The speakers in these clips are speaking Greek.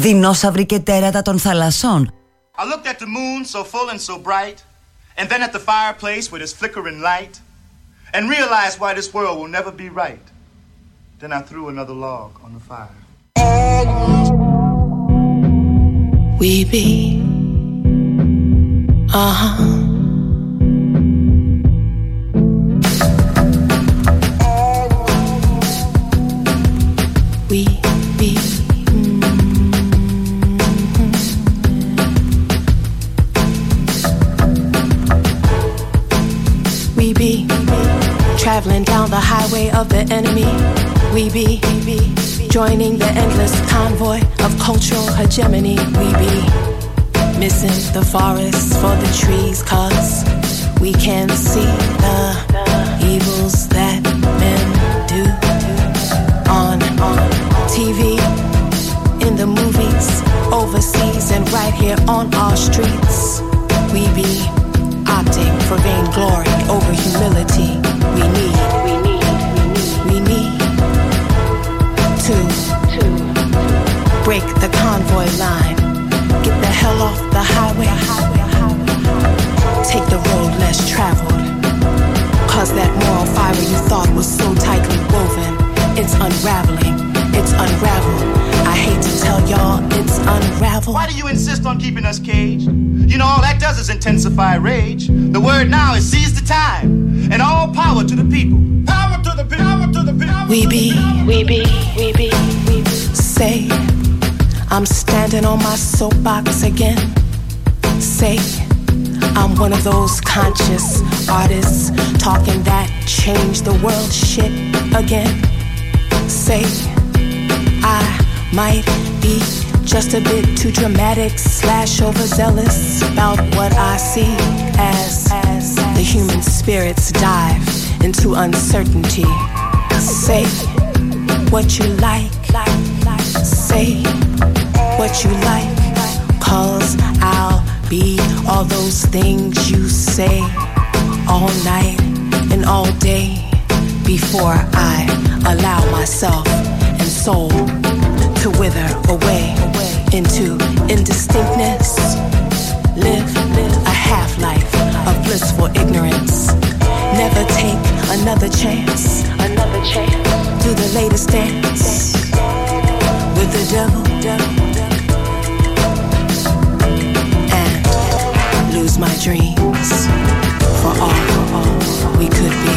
δεινόσαυροι και τέρατα των θαλασσών. I looked at the moon so full and so bright, and then at the fireplace with its flickering light, and realized why this world will never be right. Then I threw another log on the fire. We be, uh Traveling down the highway of the enemy. We be joining the endless convoy of cultural hegemony. We be missing the forest for the trees, cause we can see the evils that men do on, on TV, in the movies, overseas, and right here on our streets. We be opting for vainglory convoy line. Get the hell off the highway. Take the road less traveled. Cause that moral fiber you thought was so tightly woven, it's unraveling. It's unraveled. I hate to tell y'all, it's unraveled. Why do you insist on keeping us caged? You know, all that does is intensify rage. The word now is seize the time, and all power to the people. Power to the people, power to the people. We be, we be, we be, we be. Say, I'm standing on my soapbox again. Say, I'm one of those conscious artists talking that change the world shit again. Say, I might be just a bit too dramatic slash overzealous about what I see as, as the human spirit's dive into uncertainty. Say what you like, say what you like, cause I'll be all those things you say all night and all day before I allow myself and soul to wither away into indistinctness. Live a half life of blissful ignorance. Never take another chance. Another chance. Do the latest dance with the devil. And lose my dreams for all, all we could be.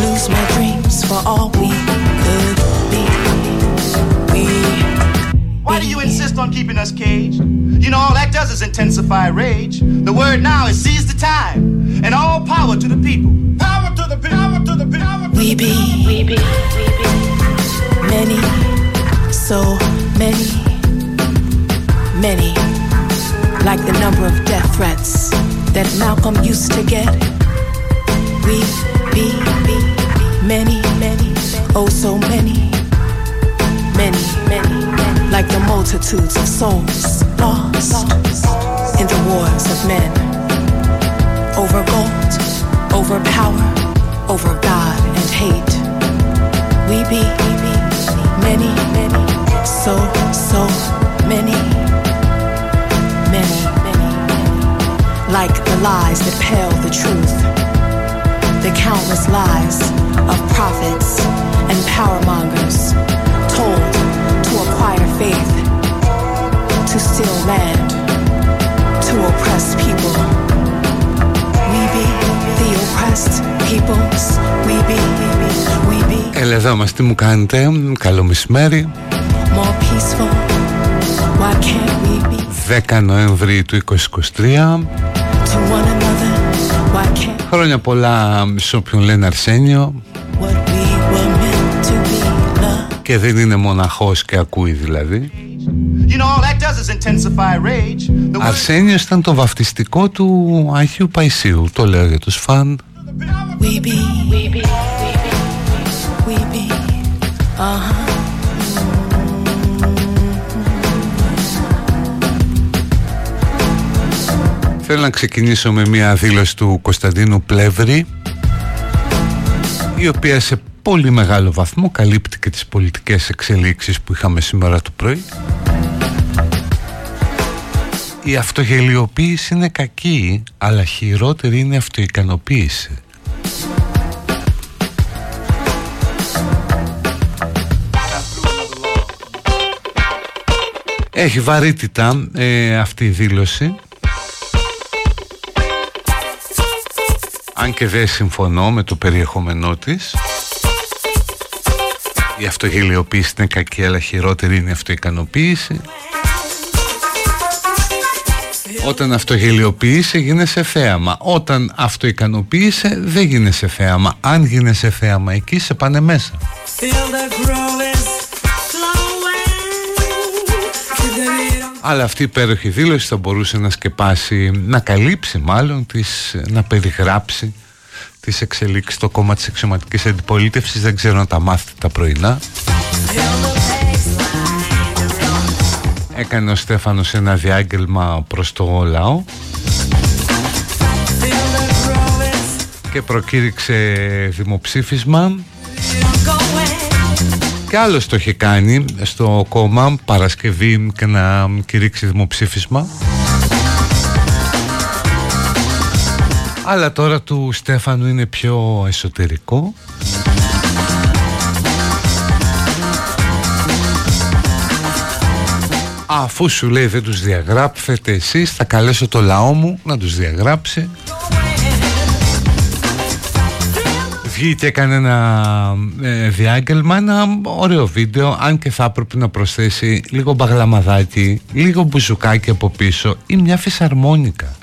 Lose my dreams for all we could be. We. Why do you insist on keeping us caged? You know, all that does is intensify rage. The word now is seize the time, and all power to the people. Power to the people, power to the people. Power to We the be, we be, we be many, so many, many, like the number of death threats that Malcolm used to get. We be, many, many, oh so many, many, many, like the multitudes of souls lost in the wars of men over gold, over power, over God and hate. We be, many, many, so, so many, many, many, like the lies that pale the truth, the countless lies of prophets and power mongers told to acquire faith, to steal land, to oppress people. We be the oppressed peoples. We be, we be Έλα εδώ μας τι μου κάνετε Καλό μεσημέρι more peaceful. Why can't we be 10 Νοέμβρη του 2023 Χρόνια πολλά σε όποιον λένε Αρσένιο. What we were meant to be love? Και δεν είναι μοναχός και ακούει δηλαδή. You know, all that does is intensify rage. The word Αρσένιος ήταν το βαφτιστικό του Αγίου Παϊσίου. Το λέω για τους φαν. We be, we be, we be, we be, uh Θέλω να ξεκινήσω με μια δήλωση του Κωνσταντίνου Πλεύρη η οποία σε πολύ μεγάλο βαθμό καλύπτει και τις πολιτικές εξελίξεις που είχαμε σήμερα το πρωί. Η αυτογελιοποίηση είναι κακή αλλά χειρότερη είναι η αυτοικανοποίηση. Έχει βαρύτητα ε, αυτή η δήλωση αν και δεν συμφωνώ με το περιεχόμενό της. Η αυτογελιοποίηση είναι κακή αλλά χειρότερη είναι η αυτοικανοποίηση. Όταν αυτογελιοποίησε γίνεσαι θέαμα. Όταν αυτοικανοποίησε δεν γίνεσαι θέαμα. Αν γίνεσαι θέαμα εκεί σε πάνε μέσα Αλλά αυτή η υπέροχη δήλωση θα μπορούσε να σκεπάσει Να καλύψει μάλλον τις, Να περιγράψει Τις εξελίξεις στο κόμμα της εξωματικής αντιπολίτευσης. Δεν ξέρω να τα μάθετε τα πρωινά. Έκανε ο Στέφανος ένα διάγγελμα προς το λαό και προκήρυξε δημοψήφισμα και άλλος το είχε κάνει στο κόμμα Παρασκευή και να κηρύξει δημοψήφισμα αλλά τώρα του Στέφανου είναι πιο εσωτερικό. Αφού σου λέει δεν τους διαγράψετε εσείς θα καλέσω το λαό μου να τους διαγράψει βγήκε έκανε ένα ε, διάγγελμα ένα ωραίο βίντεο αν και θα έπρεπε να προσθέσει λίγο μπαγλαμαδάκι λίγο μπουζουκάκι από πίσω ή μια φυσαρμόνικα.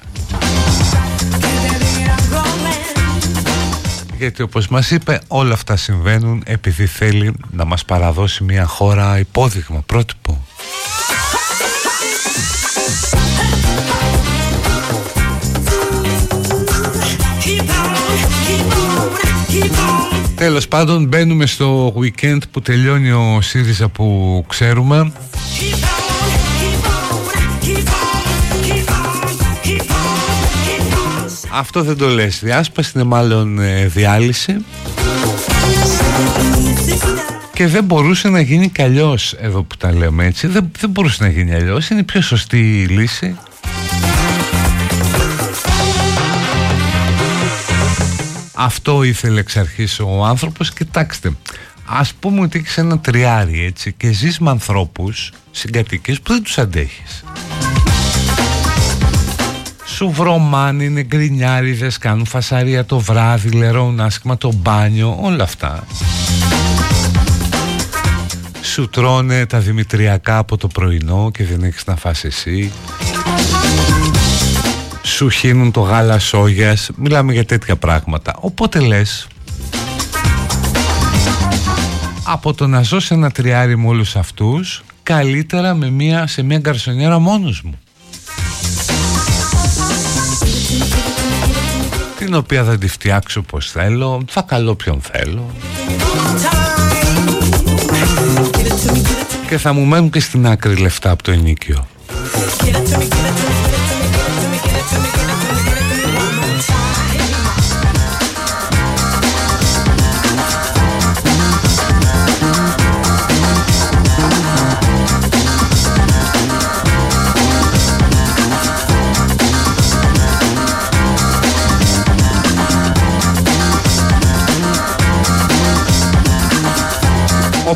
Γιατί όπως μας είπε όλα αυτά συμβαίνουν επειδή θέλει να μας παραδώσει μια χώρα υπόδειγμα πρότυπο Τέλος πάντων μπαίνουμε στο weekend που τελειώνει ο ΣΥΡΙΖΑ που ξέρουμε. Αυτό δεν το λες Διάσπαση είναι μάλλον ε, διάλυση. Και δεν μπορούσε να γίνει κι Εδώ που τα λέμε έτσι Δεν, δεν μπορούσε να γίνει αλλιώς Είναι η πιο σωστή λύση Αυτό ήθελε εξ αρχής ο άνθρωπος. Κοιτάξτε Ας πούμε ότι έχεις ένα τριάρι έτσι Και ζεις με ανθρώπους Συγκατοίκες που δεν τους αντέχεις. Σου βρωμάνε, είναι γκρινιάριδες Κάνουν φασαρία το βράδυ Λερώνουν άσχημα το μπάνιο Όλα αυτά. Σου τρώνε τα δημητριακά από το πρωινό Και δεν έχεις να φας εσύ σου χύνουν το γάλα σόγιας. Μιλάμε για τέτοια πράγματα. Οπότε λες από το να ζω σε ένα τριάρι με όλους αυτούς καλύτερα με μια, σε μια γκαρσονιέρα μόνος μου την οποία θα τη φτιάξω πως θέλω θα καλώ ποιον θέλω. Και θα μου μένουν και στην άκρη λεφτά από το ενίκιο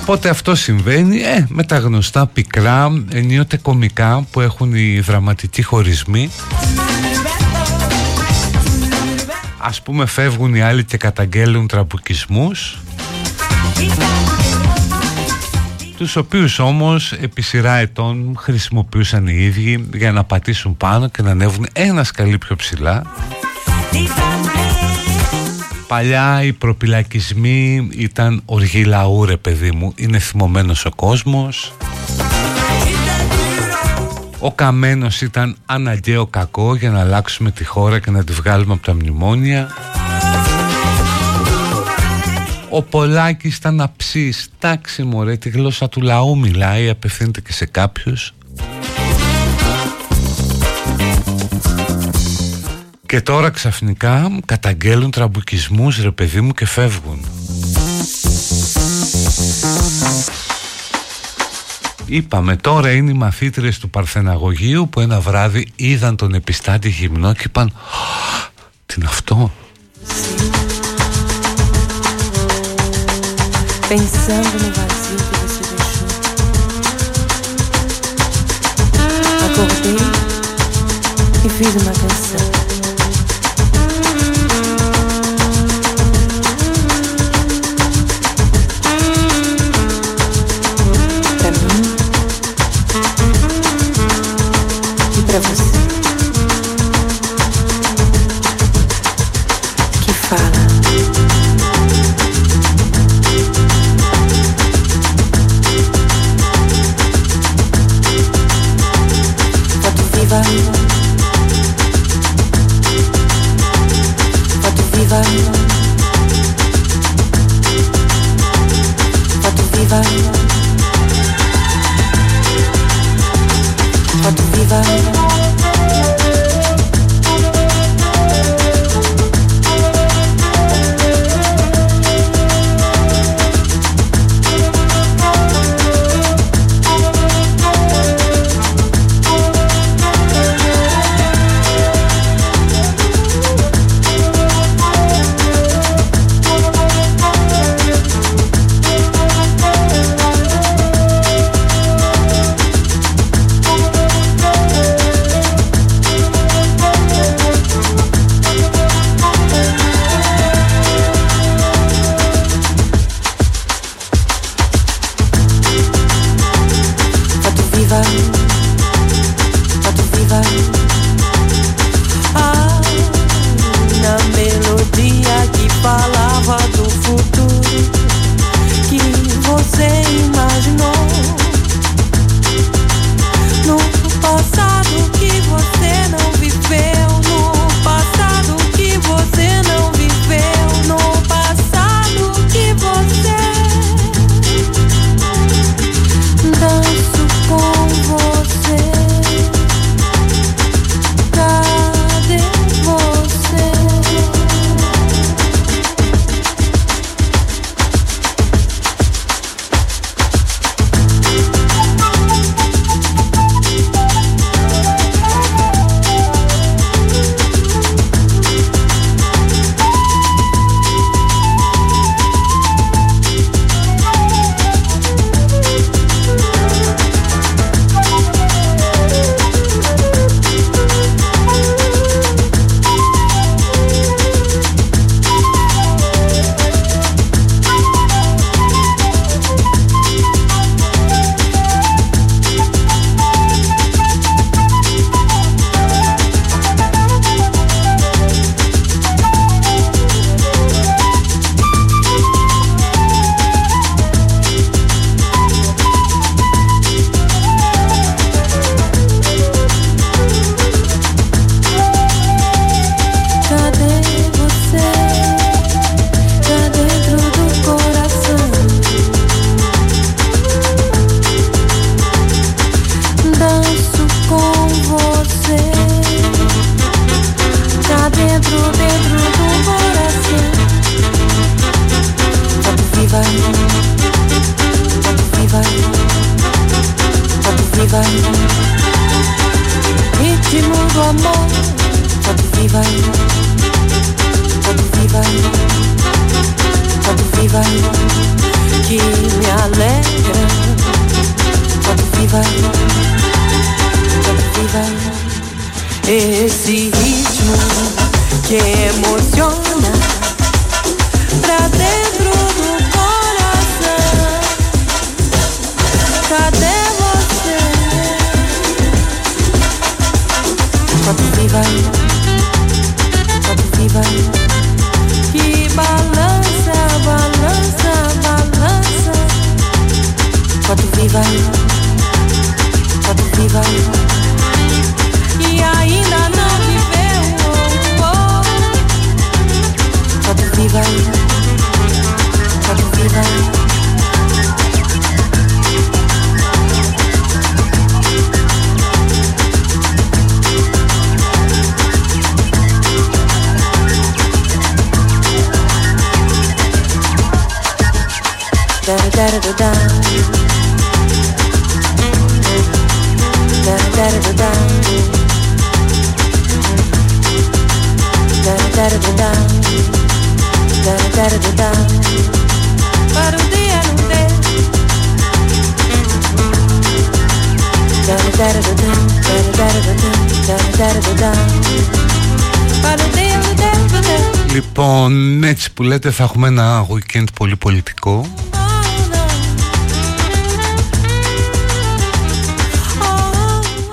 Οπότε αυτό συμβαίνει ε, με τα γνωστά πικρά, ενίοτε κομικά που έχουν οι δραματικοί χωρισμοί. Ας πούμε φεύγουν οι άλλοι και καταγγέλουν τραμπουκισμούς τους οποίους όμως επί σειρά ετών χρησιμοποιούσαν οι ίδιοι για να πατήσουν πάνω και να ανέβουν ένας σκαλί πιο ψηλά. Παλιά οι προπυλακισμοί ήταν οργή λαού ρε παιδί μου. Είναι θυμωμένος ο κόσμος Ο καμένος ήταν αναγκαίο κακό για να αλλάξουμε τη χώρα και να τη βγάλουμε από τα μνημόνια. Ο Πολάκης ήταν αψής. Τάξη μωρέ τη γλώσσα του λαού μιλάει Απευθύνεται και σε κάποιους Και τώρα ξαφνικά καταγγέλουν τραμπουκισμούς ρε παιδί μου και φεύγουν Είπαμε τώρα είναι οι μαθήτρες του Παρθεναγωγείου που ένα βράδυ είδαν τον επιστάτη γυμνό και είπαν Τι είναι αυτό; Pensando no vazio que você deixou Acordei e fiz uma canção που λέτε θα έχουμε ένα weekend πολύ πολιτικό.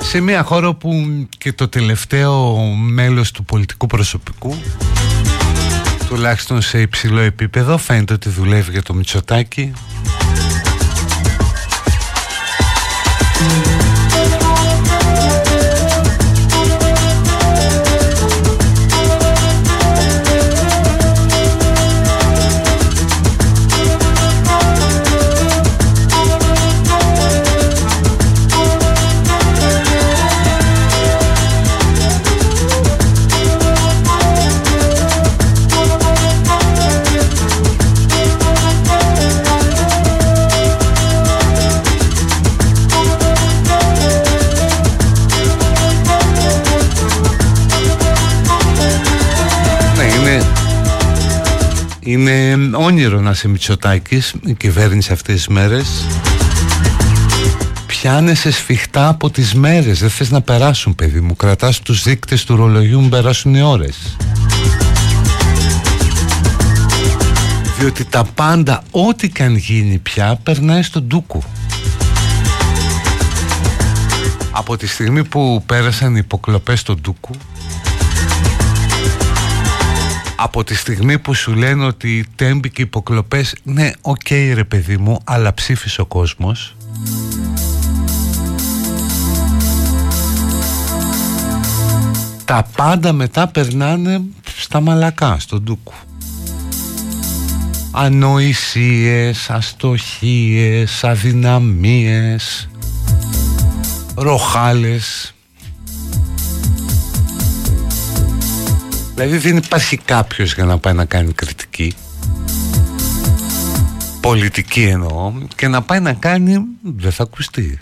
Σε μια χώρα που και το τελευταίο μέλος του πολιτικού προσωπικού τουλάχιστον σε υψηλό επίπεδο φαίνεται ότι δουλεύει για το Μητσοτάκι Είναι όνειρο να είσαι Μητσοτάκης Η κυβέρνηση αυτές τις μέρες. Πιάνεσαι σφιχτά από τις μέρες. Δεν θες να περάσουν παιδί μου. Κρατάς τους δείκτες του ρολογιού μου περάσουν οι ώρες. Διότι τα πάντα Ό,τι καν γίνει πια Περνάει στον ντούκου Από τη στιγμή που πέρασαν οι υποκλοπές στον ντούκου από τη στιγμή που σου λένε ότι τέμπη και υποκλοπές ναι OK okay, ρε παιδί μου αλλά ψήφισε ο κόσμος. Τα πάντα μετά περνάνε στα μαλακά στο ντούκου ανοησίες, αστοχίες, αδυναμίες ροχάλες Δηλαδή δεν υπάρχει κάποιος για να πάει να κάνει κριτική. Πολιτική εννοώ. Και να πάει να κάνει δεν θα ακουστεί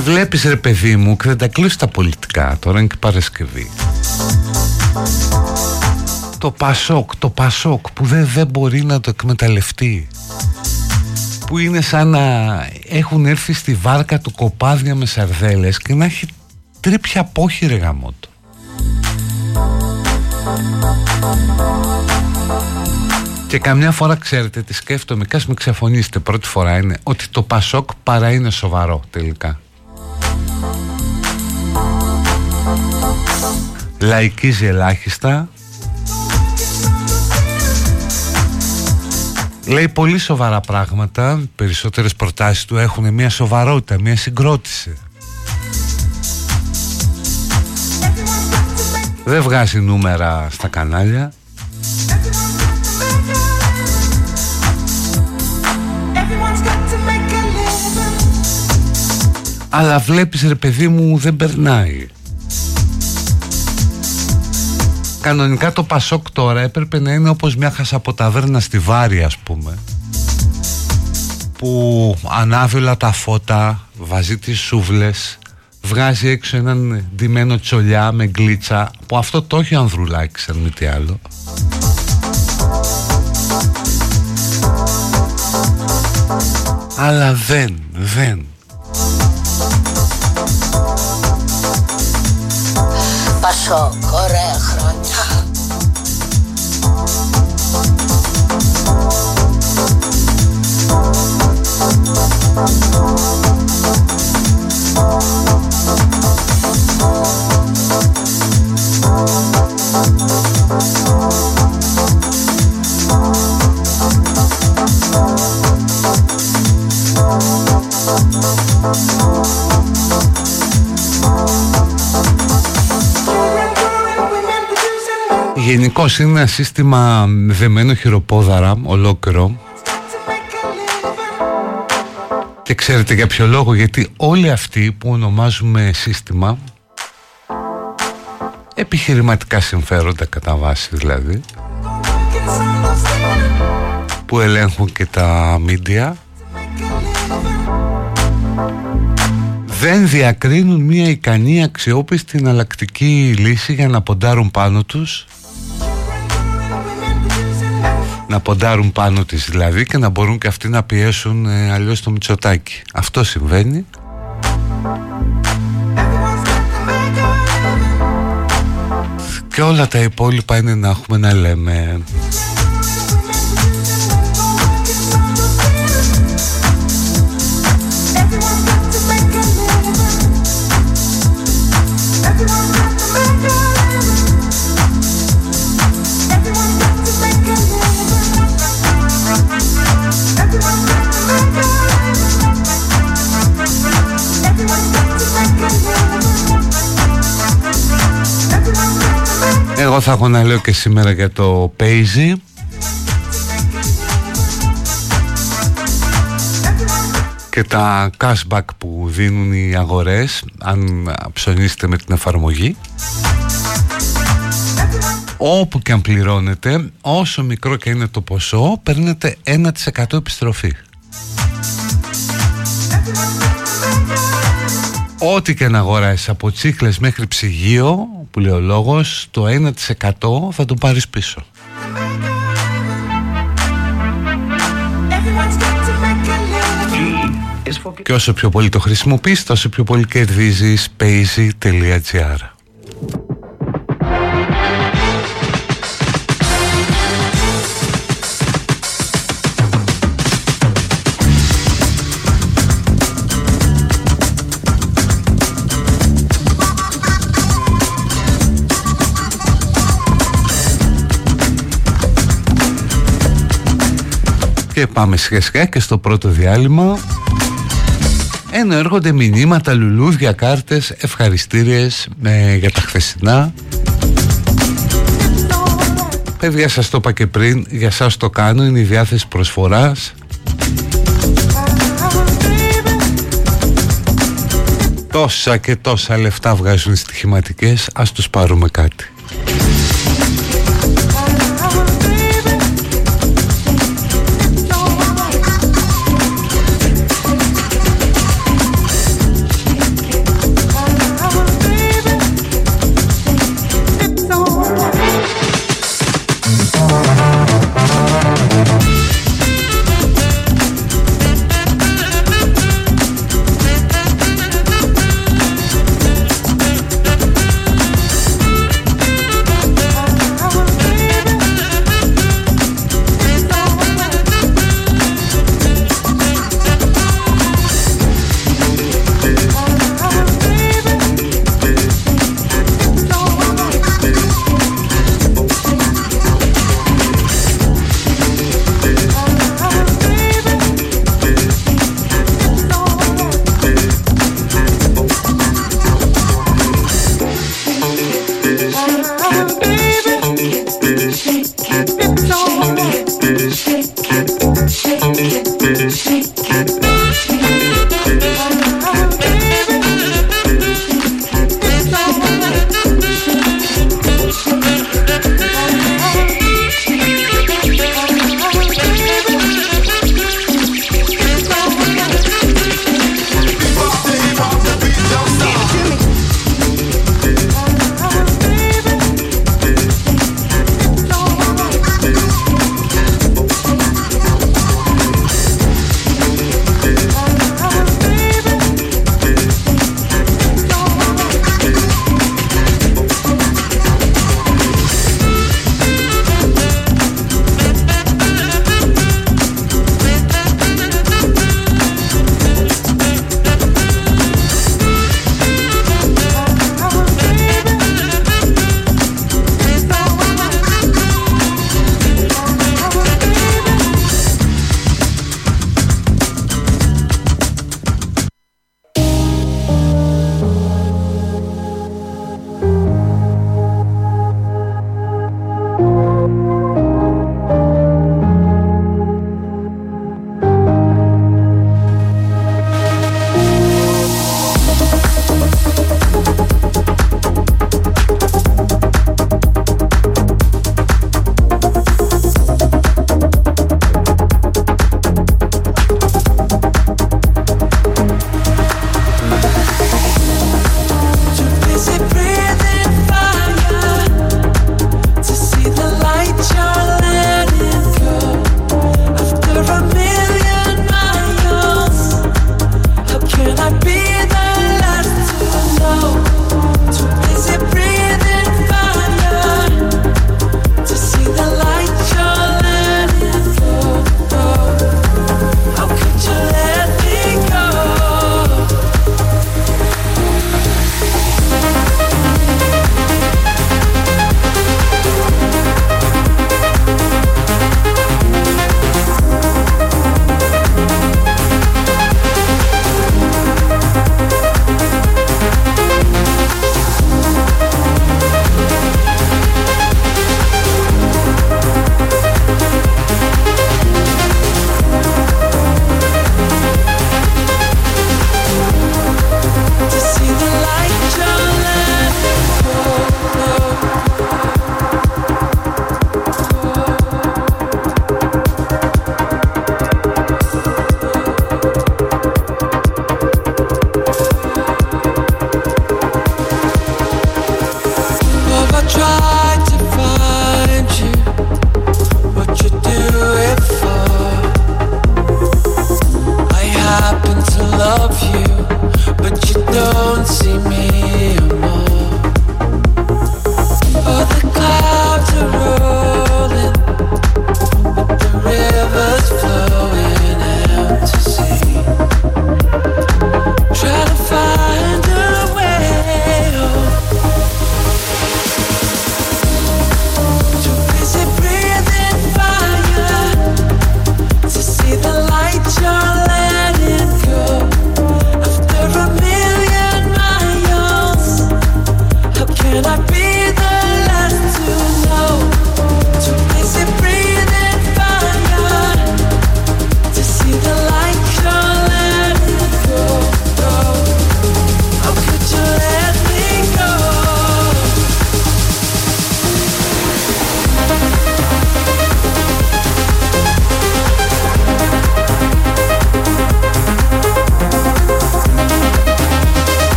Και βλέπεις ρε παιδί μου και δεν τα κλείσεις τα πολιτικά. Τώρα είναι και Παρασκευή. Το Πασόκ, το Πασόκ που δεν, δεν μπορεί να το εκμεταλλευτεί. Που είναι σαν να έχουν έρθει στη βάρκα του κοπάδια με σαρδέλες Και να έχει τρίπια πόχη ρε γαμότο και καμιά φορά ξέρετε τι σκέφτομαι, κάς με ξεφωνήσετε πρώτη φορά είναι ότι το Πασόκ παρά είναι σοβαρό τελικά. Λαϊκίζει ελάχιστα. Λέει πολύ σοβαρά πράγματα. Περισσότερες προτάσεις του έχουν μια σοβαρότητα, μια συγκρότηση. Δεν βγάζει νούμερα στα κανάλια. Αλλά βλέπεις ρε παιδί μου δεν περνάει Κανονικά το Πασόκ τώρα έπρεπε να είναι όπως μια χασαποταβέρνα στη Βάρη ας πούμε που ανάβει όλα τα φώτα, βάζει τις σούβλες βγάζει έξω έναν ντυμένο τσολιά με γκλίτσα που αυτό το έχει ο Ανδρουλάκης αν μη τι άλλο. Αλλά δεν, δεν. Πασόκ, Γενικώς είναι ένα σύστημα δεμένο χειροπόδαρα, ολόκληρο, και ξέρετε για ποιο λόγο, γιατί όλοι αυτοί που ονομάζουμε σύστημα, επιχειρηματικά συμφέροντα κατά βάση δηλαδή, που ελέγχουν και τα μίντια, δεν διακρίνουν μια ικανή αξιόπιστη εναλλακτική λύση για να ποντάρουν πάνω τους να ποντάρουν πάνω της δηλαδή και να μπορούν και αυτοί να πιέσουν ε, αλλιώς το Μητσοτάκι αυτό συμβαίνει. Και όλα τα υπόλοιπα είναι να έχουμε να λέμε Εγώ θα έχω να λέω και σήμερα για το Paisy. Και τα cashback που δίνουν οι αγορές αν ψωνίσετε με την εφαρμογή. Όπου και αν πληρώνετε όσο μικρό και είναι το ποσό παίρνετε 1% επιστροφή. Ό,τι και να αγοράσεις από τσίκλες μέχρι ψυγείο που λέει ο λόγος το 1% θα το πάρεις πίσω. Και όσο πιο πολύ το χρησιμοποιείς τόσο πιο πολύ κερδίζεις paisy.gr Και πάμε σιγά σιγά και στο πρώτο διάλειμμα. Ενώ έρχονται μηνύματα, λουλούδια, κάρτες, ευχαριστήριες ε, για τα χθεσινά. Παιδιά σας το είπα και πριν, για σας το κάνω, είναι η διάθεση προσφοράς. Τόσα και τόσα λεφτά βγάζουν οι στοιχηματικές, ας τους πάρουμε κάτι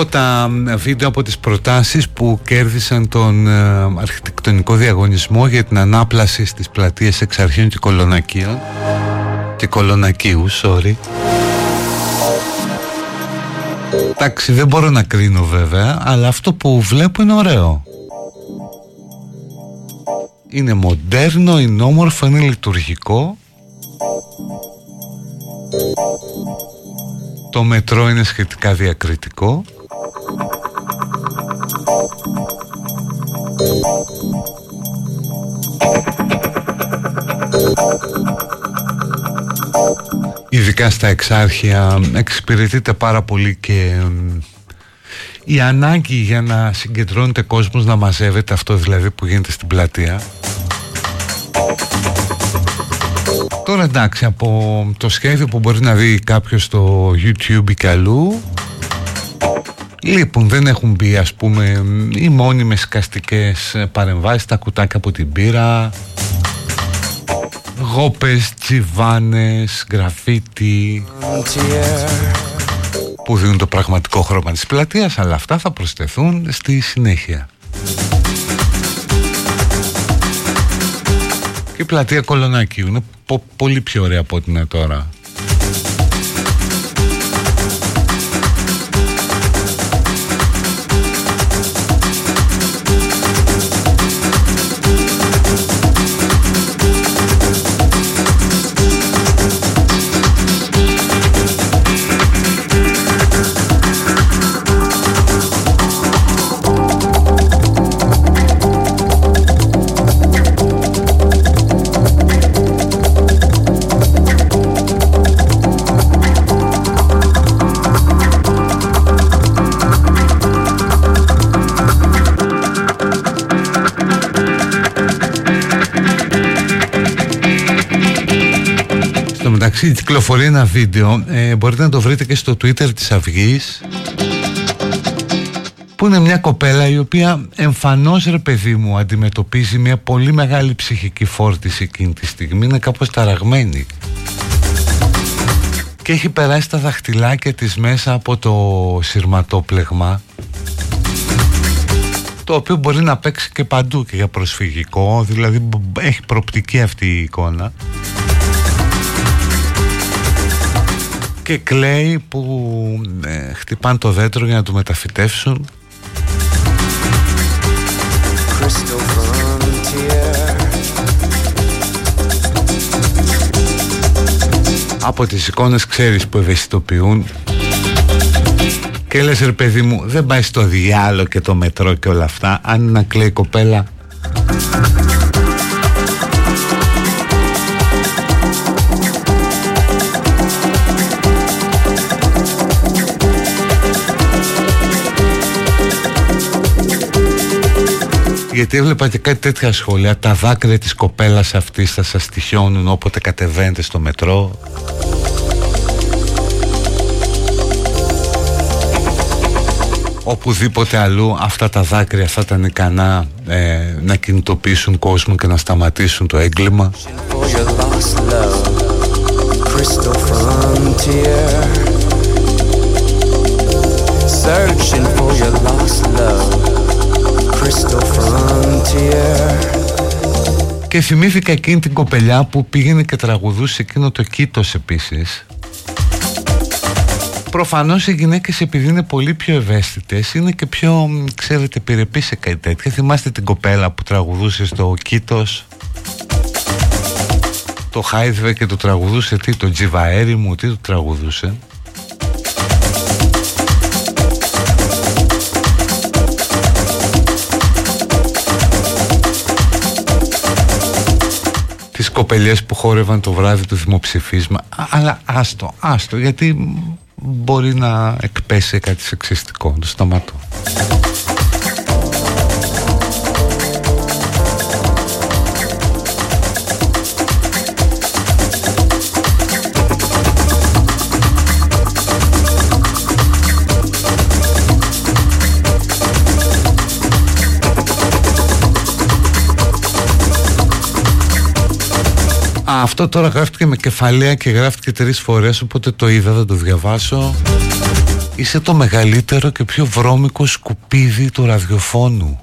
Βλέπω τα βίντεο από τις προτάσεις που κέρδισαν τον ε, αρχιτεκτονικό διαγωνισμό για την ανάπλαση στις πλατείες εξαρχείων και κολονακίων. Και κολονακίου, sorry. Εντάξει δεν μπορώ να κρίνω βέβαια αλλά αυτό που βλέπω είναι ωραίο. Είναι μοντέρνο, είναι όμορφο, είναι λειτουργικό. Το μετρό είναι σχετικά διακριτικό Ειδικά στα εξάρχεια εξυπηρετείται πάρα πολύ και η ανάγκη για να συγκεντρώνεται κόσμος να μαζεύεται αυτό δηλαδή που γίνεται στην πλατεία. Τώρα εντάξει από το σχέδιο που μπορεί να δει κάποιος στο YouTube ή αλλού Λείπουν, δεν έχουν μπει ας πούμε οι μόνιμες καστικές παρεμβάσεις, τα κουτάκια από την πύρα. Γόπες, τσιβάνες, γραφίτι που δίνουν το πραγματικό χρώμα της πλατείας αλλά αυτά θα προσθεθούν στη συνέχεια. Και η πλατεία Κολονάκιου είναι πολύ πιο ωραία από ό,τι είναι τώρα μεταξύ κυκλοφορεί ένα βίντεο. Ε, Μπορείτε να το βρείτε και στο Twitter της Αυγής Που είναι μια κοπέλα η οποία εμφανώς ρε παιδί μου Αντιμετωπίζει μια πολύ μεγάλη ψυχική φόρτιση εκείνη τη στιγμή. Είναι κάπως ταραγμένη. Και έχει περάσει τα δαχτυλάκια της μέσα από το σειρματόπλεγμα το οποίο μπορεί να παίξει και παντού και για προσφυγικό δηλαδή έχει προπτική αυτή η εικόνα και κλαίει που ε, χτυπάνε το δέντρο για να το μεταφυτεύσουν. Από τις εικόνες ξέρεις που ευαισθητοποιούν. Και λες ρε παιδί μου δεν πάει στο διάλο και το μετρό και όλα αυτά αν είναι να κλαίει κοπέλα γιατί έβλεπα και κάτι τέτοια σχόλια. Τα δάκρυα της κοπέλας αυτής θα σας τυχιώνουν όποτε κατεβαίνετε στο μετρό. Οπουδήποτε αλλού αυτά τα δάκρυα θα ήταν ικανά ε, να κινητοποιήσουν κόσμο και να σταματήσουν το έγκλημα. Searching for your lost love και θυμήθηκα εκείνη την κοπελιά που πήγαινε και τραγουδούσε εκείνο το κήτος επίσης Προφανώς οι γυναίκες επειδή είναι πολύ πιο ευαίσθητες είναι και πιο, ξέρετε, επιρρεπείς σε κάτι τέτοιο. Θυμάστε την κοπέλα που τραγουδούσε στο κήτος το χάιδευε και το τραγουδούσε τι, το τζιβαέρι μου, τι το τραγουδούσε; Κοπελιές που χόρευαν το βράδυ του δημοψηφίσμα. Αλλά άστο, άστο γιατί μπορεί να εκπέσει κάτι σεξιστικό. Το σταματώ αυτό τώρα γράφτηκε με κεφαλαία και γράφτηκε τρεις φορές οπότε το είδα, θα το διαβάσω. Είσαι το μεγαλύτερο και πιο βρώμικο σκουπίδι του ραδιοφώνου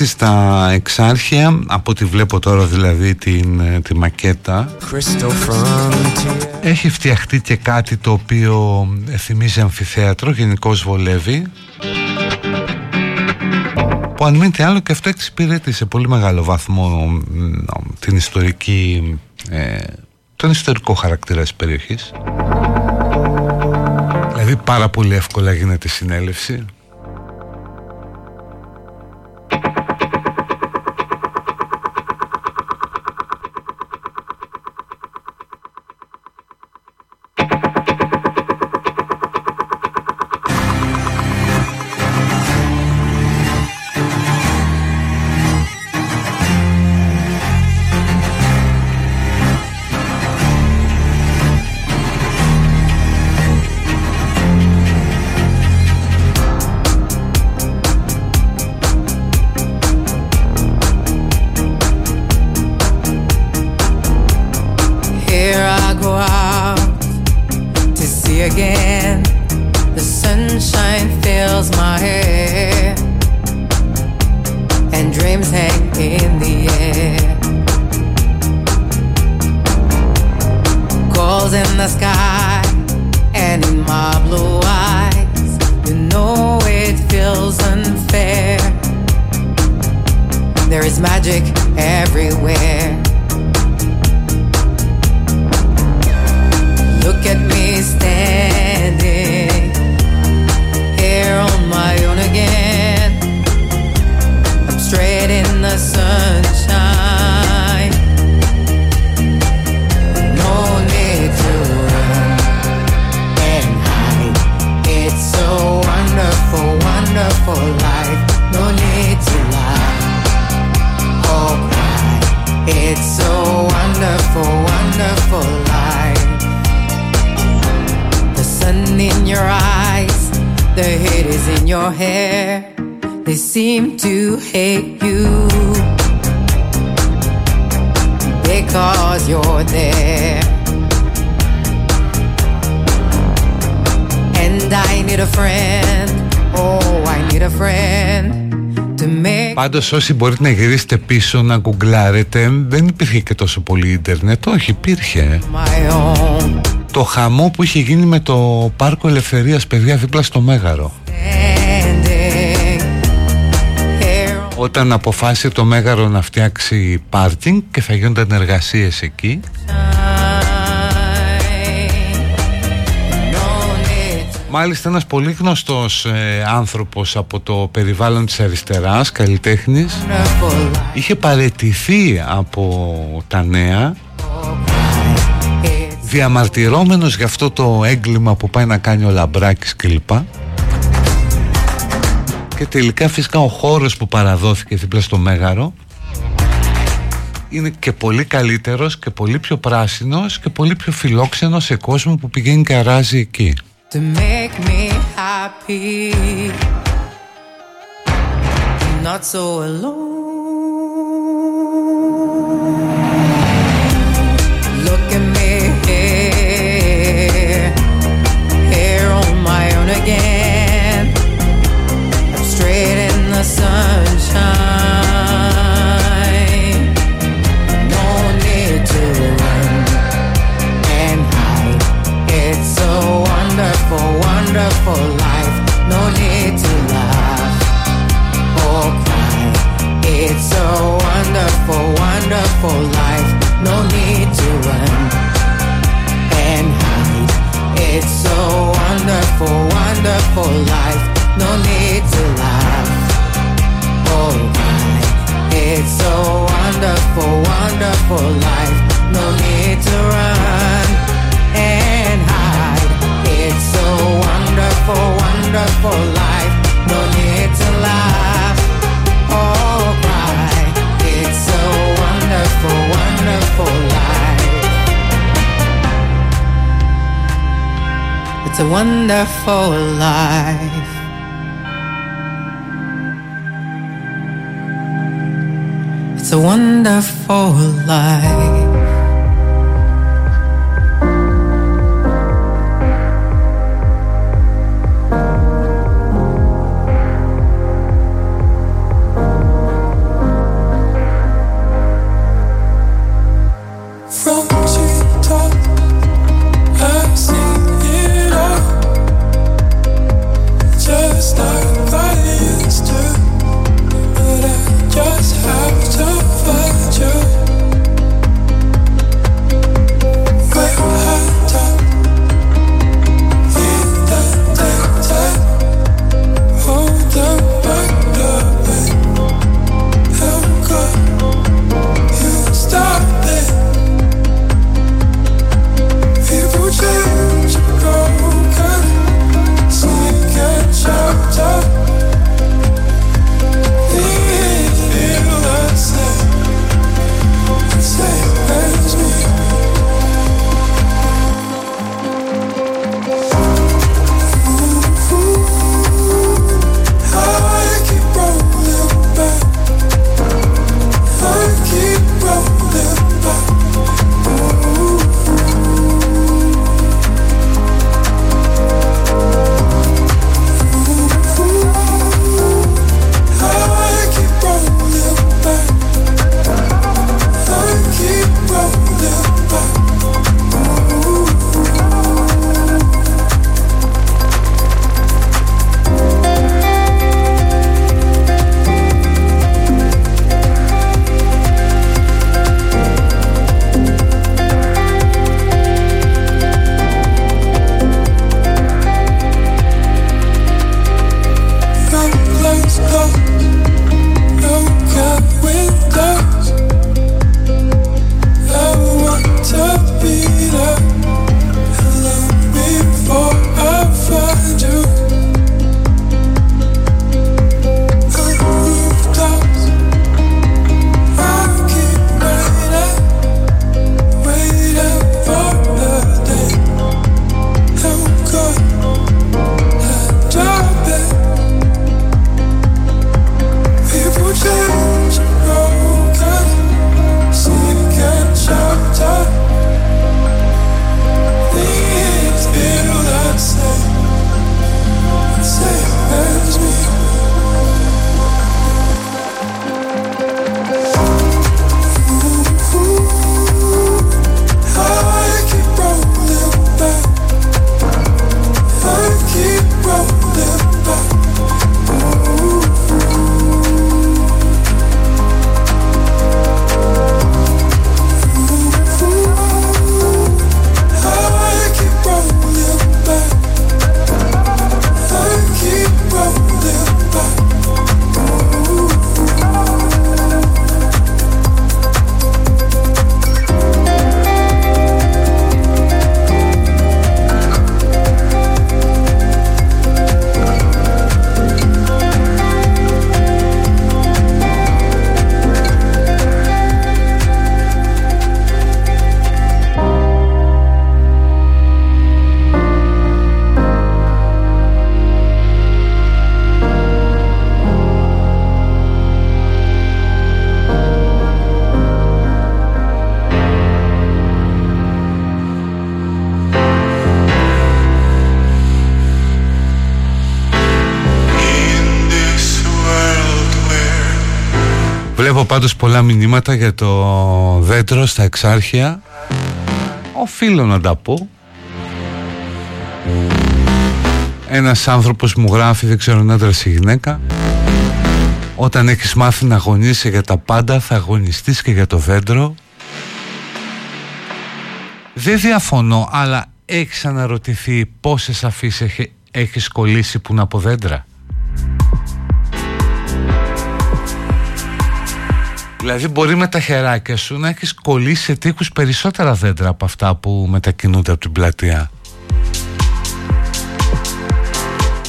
Νομίζω ότι στα εξάρχεια, από ό,τι βλέπω τώρα δηλαδή την, ε, τη μακέτα. Έχει φτιαχτεί και κάτι το οποίο ε, θυμίζει αμφιθέατρο, γενικώς βολεύει. Που αν μείνετε άλλο και αυτό εξυπηρετεί σε πολύ μεγάλο βαθμό την ιστορική, ε, τον ιστορικό χαρακτήρα της περιοχής. Δηλαδή πάρα πολύ εύκολα γίνεται συνέλευση όσοι μπορείτε να γυρίσετε πίσω να γκουγκλάρετε Δεν υπήρχε και τόσο πολύ ίντερνετ. Όχι υπήρχε. Το χαμό που είχε γίνει με το Πάρκο Ελευθερίας παιδιά δίπλα στο Μέγαρο. Όταν αποφάσισε το Μέγαρο να φτιάξει πάρκινγκ και θα γίνονταν εργασίες εκεί Μάλιστα ένας πολύ γνωστός ε, άνθρωπος από το περιβάλλον της αριστεράς, καλλιτέχνης Είχε παρετηθεί από τα νέα Διαμαρτυρόμενος για αυτό το έγκλημα που πάει να κάνει ο Λαμπράκης κλπ. Και τελικά φυσικά ο χώρος που παραδόθηκε δίπλα στο Μέγαρο είναι και πολύ καλύτερος και πολύ πιο πράσινος και πολύ πιο φιλόξενος σε κόσμο που πηγαίνει και αράζει εκεί to make me happy. I'm Not so alone. Look at me here, here on my own again. stress for life, no need to laugh or cry. It's a wonderful, wonderful life, no need to run and hide. It's a wonderful, wonderful life, no need to laugh or cry. It's a wonderful, wonderful life, no need to run and wonderful, wonderful life. No need to laugh or cry. It's a wonderful, wonderful life. It's a wonderful life. It's a wonderful life. Πάντως πολλά μηνύματα για το δέντρο στα εξάρχεια. Οφείλω να τα πω. Ένας άνθρωπος μου γράφει, δεν ξέρω αν άντρας ή γυναίκα. Όταν έχεις μάθει να αγωνίσαι για τα πάντα θα αγωνιστείς και για το δέντρο. Δεν διαφωνώ, αλλά έχεις αναρωτηθεί πόσες αφήσεις έχει, έχεις κολλήσει που να από δέντρα Δηλαδή μπορεί με τα χεράκια σου να έχεις κολλήσει σε τείχους περισσότερα δέντρα από αυτά που μετακινούνται από την πλατεία.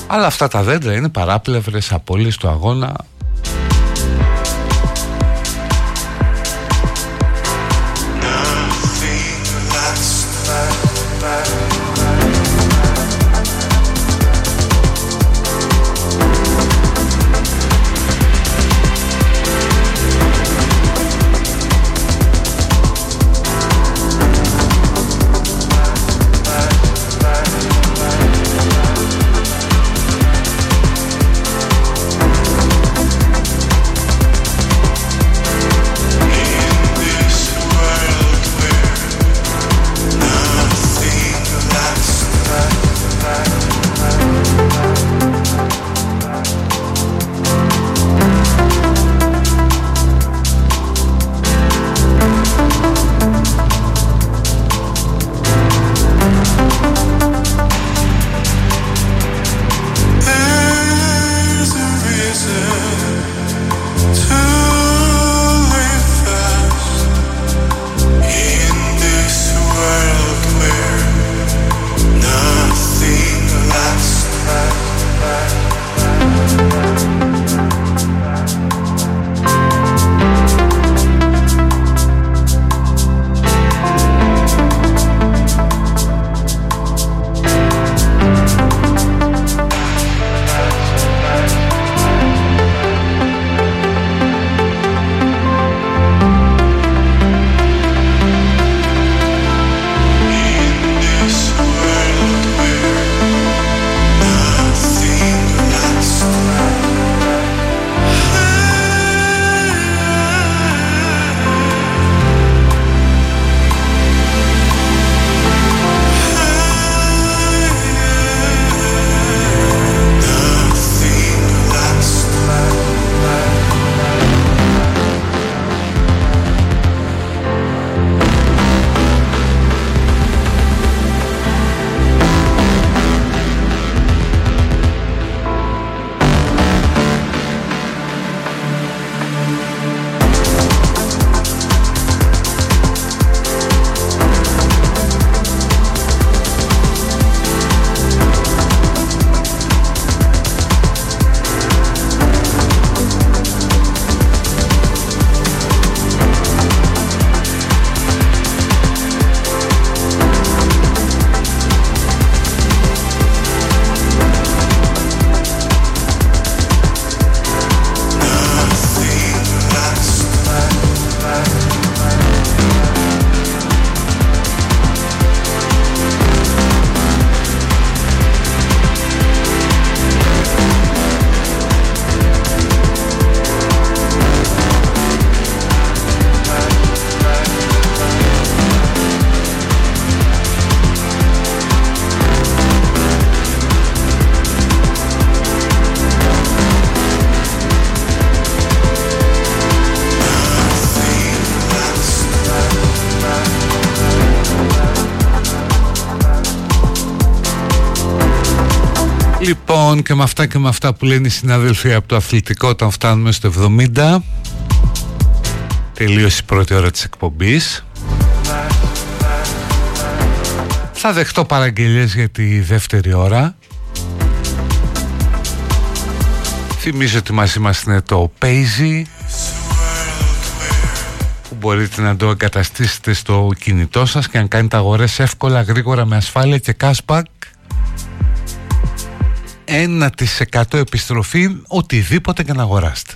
Αλλά αυτά τα δέντρα είναι παράπλευρες απόλυες του αγώνα με αυτά και με αυτά που λένε οι συναδελφοί από το αθλητικό όταν φτάνουμε στο 70 Τελείωσε η πρώτη ώρα της εκπομπής. Θα δεχτώ παραγγελίες για τη δεύτερη ώρα. Θυμίζω ότι μαζί μας είναι το Paisy που μπορείτε να το εγκαταστήσετε στο κινητό σας και αν κάνετε αγορές εύκολα, γρήγορα, με ασφάλεια και cashback 1% επιστροφή οτιδήποτε και να αγοράσετε.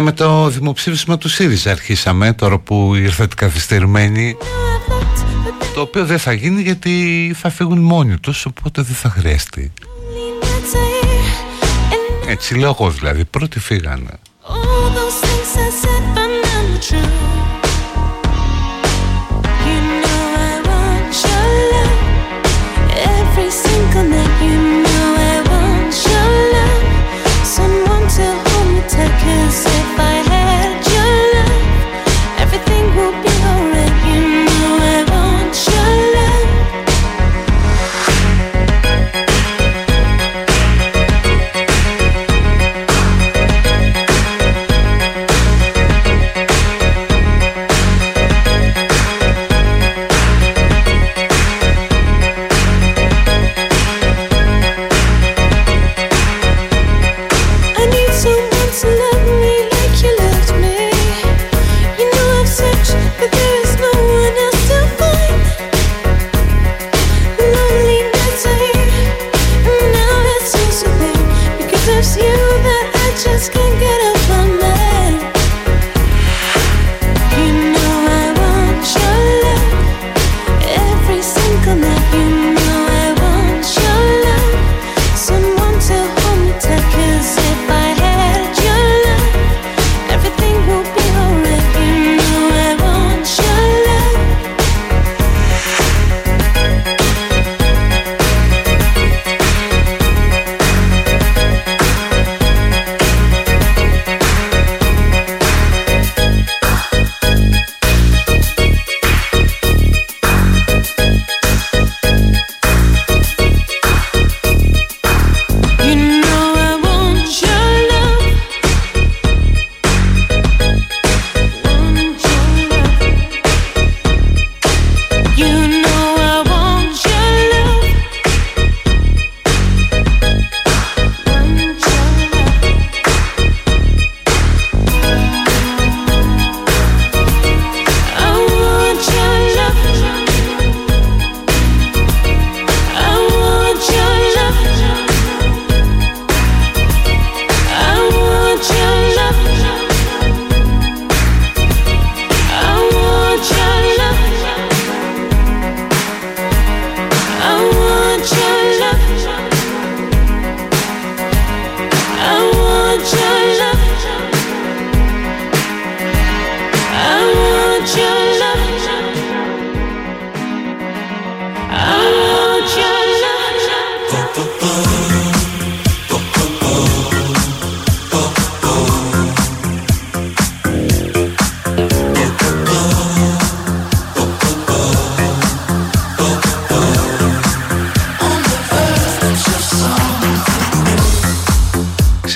Με το δημοψήφισμα του ΣΥΡΙΖΑ αρχίσαμε τώρα που ήρθατε καθυστερημένοι το οποίο δεν θα γίνει γιατί θα φύγουν μόνοι τους οπότε δεν θα χρειαστεί. Έτσι λέω εγώ δηλαδή. Πρώτοι φύγανε Crucified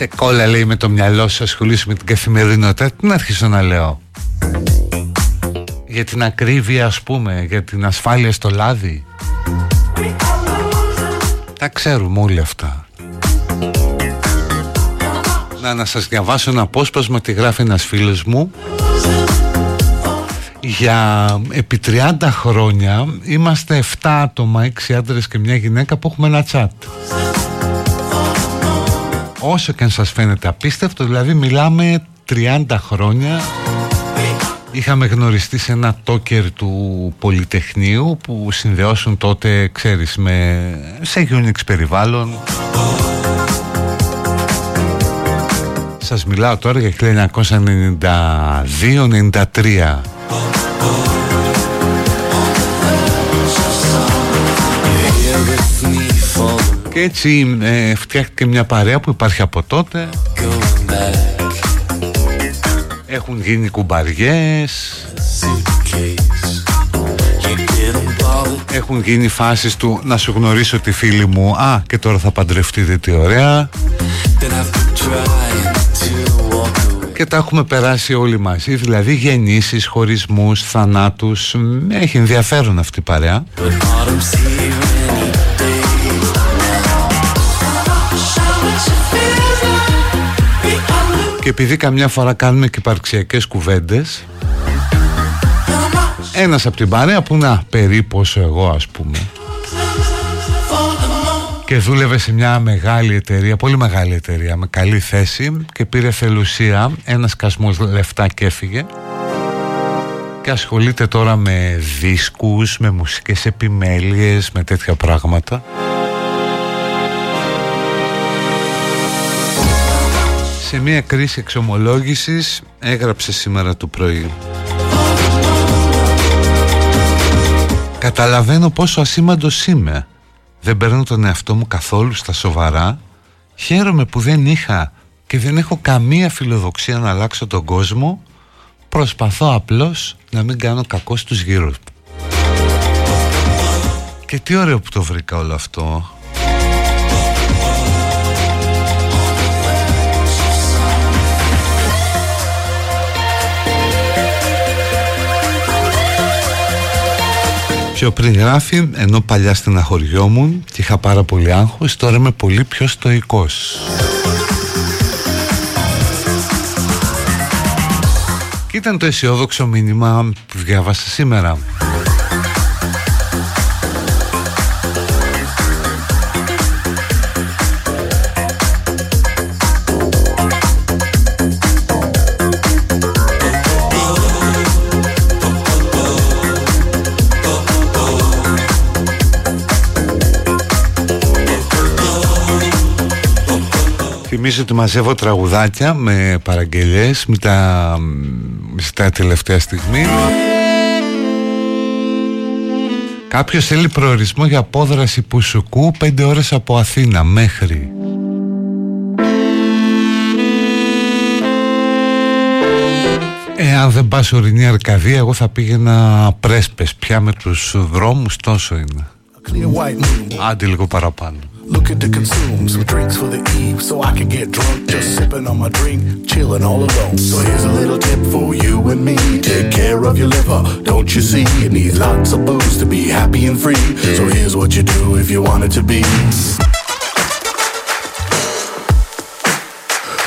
σε κόλλα λέει με το μυαλό σου ασχολείσαι με την καθημερινότητα. Τι να αρχίσω να λέω; Για την ακρίβεια ας πούμε για την ασφάλεια στο λάδι. Τα ξέρουμε όλοι αυτά. Να, να σας διαβάσω ένα απόσπασμα τι γράφει ένας φίλος μου. Για επί 30 χρόνια είμαστε 7 άτομα, 6 άντρες και μια γυναίκα που έχουμε ένα τσάτ όσο και αν σας φαίνεται απίστευτο δηλαδή μιλάμε 30 χρόνια Είχαμε γνωριστεί σε ένα τόκερ του Πολυτεχνείου που συνδεώσουν τότε, ξέρεις, με... σε Unix περιβάλλον. Σας μιλάω τώρα για 1992-93. Και έτσι ε, φτιάχτηκε μια παρέα που υπάρχει από τότε. Έχουν γίνει κουμπαριές. Έχουν γίνει φάσεις του να σου γνωρίσω τη φίλη μου Α και τώρα θα παντρευτείτε τι ωραία. Και τα έχουμε περάσει όλοι μαζί δηλαδή γεννήσεις, χωρισμούς, θανάτους. Έχει ενδιαφέρον αυτή η παρέα και επειδή καμιά φορά κάνουμε και υπαρξιακές κουβέντες ένας από την παρέα που να περίπου όσο εγώ ας πούμε και δούλευε σε μια μεγάλη εταιρεία, πολύ μεγάλη εταιρεία με καλή θέση και πήρε θελουσία, ένας σκασμός λεφτά και έφυγε. Και ασχολείται τώρα με δίσκους, με μουσικές επιμέλειες, με τέτοια πράγματα σε μια κρίση εξομολόγησης έγραψε σήμερα το πρωί. Καταλαβαίνω πόσο ασήμαντος είμαι. Δεν παίρνω τον εαυτό μου καθόλου στα σοβαρά. Χαίρομαι που δεν είχα και δεν έχω καμία φιλοδοξία να αλλάξω τον κόσμο. Προσπαθώ απλώς να μην κάνω κακό στους γύρω μου Και τι ωραίο που το βρήκα όλο αυτό Πιο πριν γράφει, ενώ παλιά στεναχωριόμουν και είχα πάρα πολύ άγχος, τώρα είμαι πολύ πιο στοικός. Και ήταν το αισιόδοξο μήνυμα που διάβασα σήμερα. Θυμίζω ότι μαζεύω τραγουδάκια με παραγγελίες με τα, τα τελευταία στιγμή. Κάποιος θέλει προορισμό για απόδραση Πουσουκού 5 ώρες από Αθήνα μέχρι. Εάν δεν πας ορεινή Αρκαδία εγώ θα πήγαινα πρέσπες. Πια με τους δρόμους τόσο είναι. Άντε λίγο παραπάνω Looking to consume some drinks for the eve so I can get drunk. Just sipping on my drink, chilling all alone. So here's a little tip for you and me. Take care of your liver, don't you see? It needs lots of booze to be happy and free. So here's what you do if you want it to be.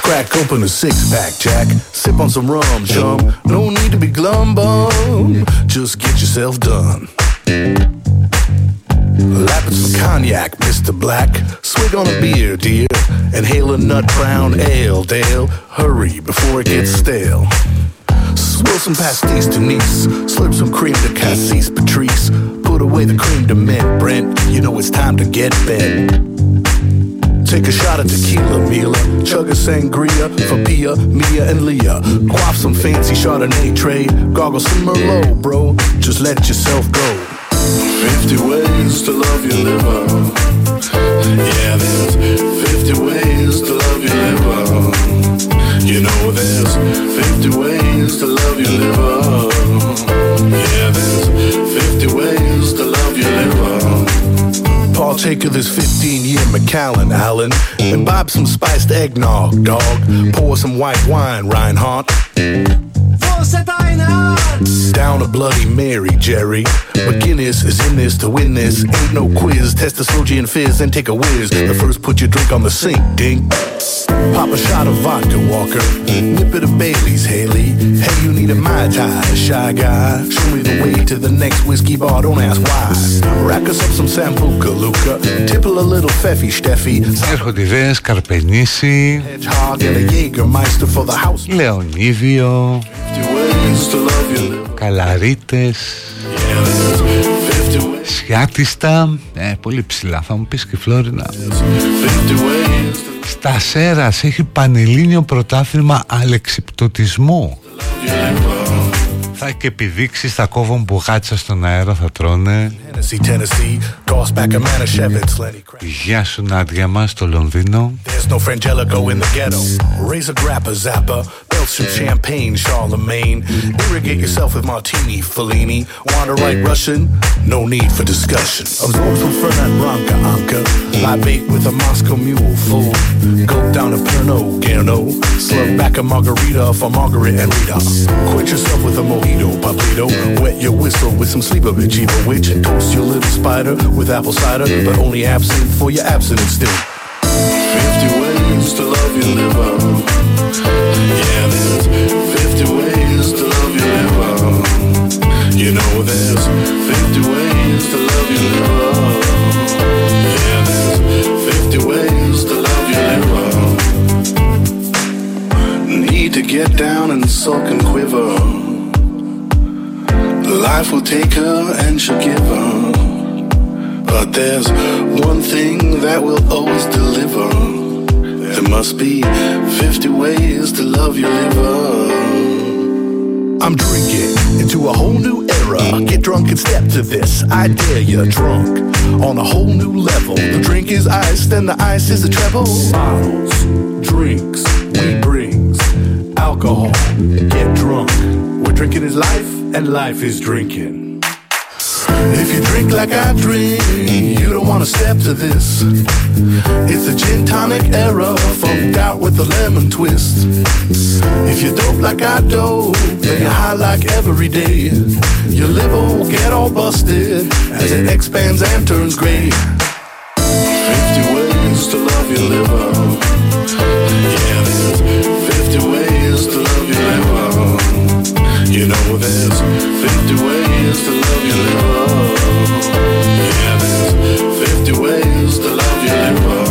Crack open a six pack, Jack. Sip on some rum, chum. No need to be glum bum. Just get yourself done. Lapping some cognac, Mr. Black. Swig on a beer, dear. Inhale a nut brown ale, Dale. Hurry before it gets stale. Swill some pasties to Nice. Slurp some cream to Cassis Patrice. Put away the cream to mint, Brent. You know it's time to get bent. Take a shot of tequila, Mila. Chug a sangria for Pia, Mia, and Leah. Quaff some fancy Chardonnay tray. Gargle some Merlot, bro. Just let yourself go. 50 ways to love your liver. Yeah, there's 50 ways to love your liver. You know, there's 50 ways to love your liver. Yeah, there's 50 ways to love your liver. Partake of this 15 year Macallan, Allen. And bob some spiced eggnog, dog. Pour some white wine, Reinhardt. Down a Bloody Mary, Jerry. McGinnis is in this to win this. Ain't no quiz. Test the soji and fizz, then take a whiz. But first, put your drink on the sink, ding. Pop a shot of vodka, Walker. Nip it of Bailey's, Haley. Hey, you need a Mai Tai, shy guy. Show me the way to the next whiskey bar, don't ask why. Rack us up some Sambuca, Luca. Tipple a little Feffy, Steffi. Έρχονται ιδέες, Καρπενήσι, Hedgehog and a Jägermeister for the house. Λεωνίδιο, 50 ways to love you, live. Καλαρίτες, Yeah, there's 50 ways. Σιάτιστα, ε, πολύ ψηλά θα μου πεις και η Φλόρινα. 50 ways to Στα Σέρας έχει πανελλήνιο πρωτάθλημα αλεξιπτωτισμού. love you, live. Θα έχει και επιδείξει στα κόβων μπουγάτσα στον αέρα θα τρώνε. Tennessee, Tennessee. Toss back a Manischewitz, Lenny Kravitz. Γεια σου Νάντια μας στο Λονδίνο. There's no Frangelico in the ghetto. Raise a grappa zappa. Belt some champagne, Charlemagne. Irrigate yourself with martini, Fellini. Want to write Russian? No need for discussion. Absorb some Fernand Branca, Anka. Libate with a Moscow mule full. Go down to Pernod, Gano. Slug back a margarita for Margaret and Rita. Quench yourself with a mojito, Pablito. Wet your whistle with some sleeper bitch, evil witch. Toast your little spider with apple cider, but only absinthe for your abstinence still. 50 ways to love your liver. Yeah, there's 50 ways to love your liver. You know there's 50 ways to love your liver. Yeah, there's 50 ways to love your liver. Need to get down and sulk and quiver. Life will take her and she'll give her. But there's one thing that will always deliver. There must be 50 ways to love your liver. I'm drinking into a whole new era. Get drunk and step to this. I dare you, drunk on a whole new level. The drink is iced and the ice is a treble. Bottles, drinks, we brings alcohol. Get drunk. We're drinking is life, and life is drinking. If you drink like I drink, you don't want to step to this. It's a gin tonic era, funked out with a lemon twist. If you dope like I dope, then you're high like every day. Your liver will get all busted as it expands and turns gray. 50 ways to love your liver. Yeah, there's 50 ways to love your liver. You know there's 50 ways to love your liver. Yeah, there's 50 ways to love your liver.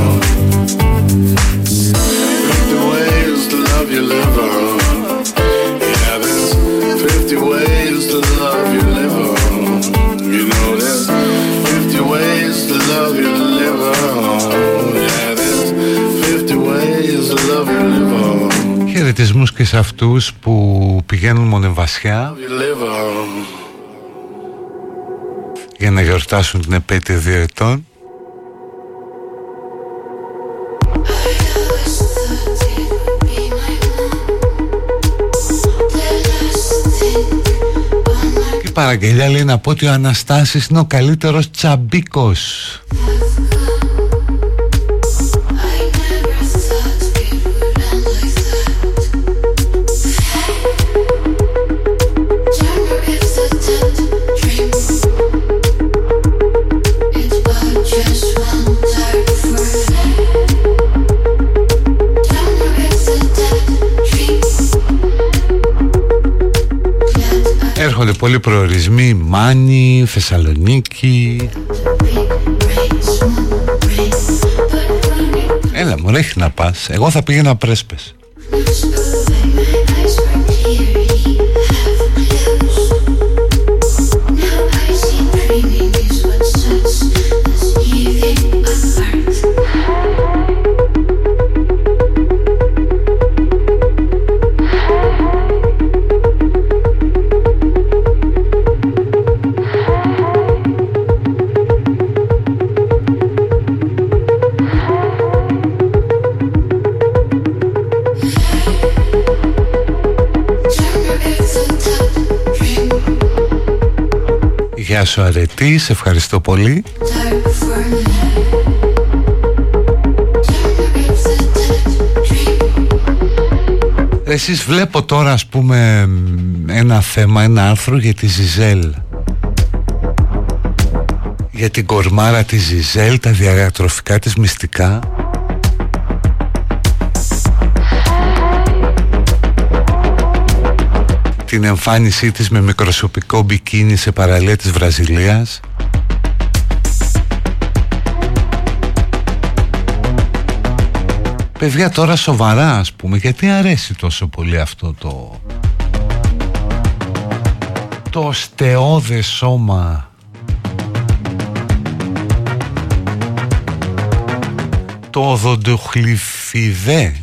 50 ways to love your liver. Yeah, there's 50 ways to love your liver. You know there's 50 ways to love your liver. Yeah, there's 50 ways to love your liver. Χαιρετισμούς και σε αυτούς που πηγαίνουν μονεβασιά Your liver. για να γιορτάσουν την επέτειο δύο ετών. Και η παραγγελιά λέει να πω ότι ο Αναστάσης είναι ο καλύτερος τσαμπίκος. Έρχονται πολλοί προορισμοί Μάνη, Θεσσαλονίκη. Έλα μου έχει να πας. Εγώ θα πήγαινα πρέσπες Χρυσό σε ευχαριστώ πολύ. Εσείς βλέπω τώρα ας πούμε ένα θέμα, ένα άρθρο για τη Ζιζέλ για την κορμάρα της Ζιζέλ, τα διατροφικά της μυστικά την εμφάνισή της με μικροσωπικό μπικίνι σε παραλία της Βραζιλίας. Παιδιά τώρα σοβαρά ας πούμε γιατί αρέσει τόσο πολύ αυτό το το στεώδε σώμα; Το οδοντοχλυφιδέ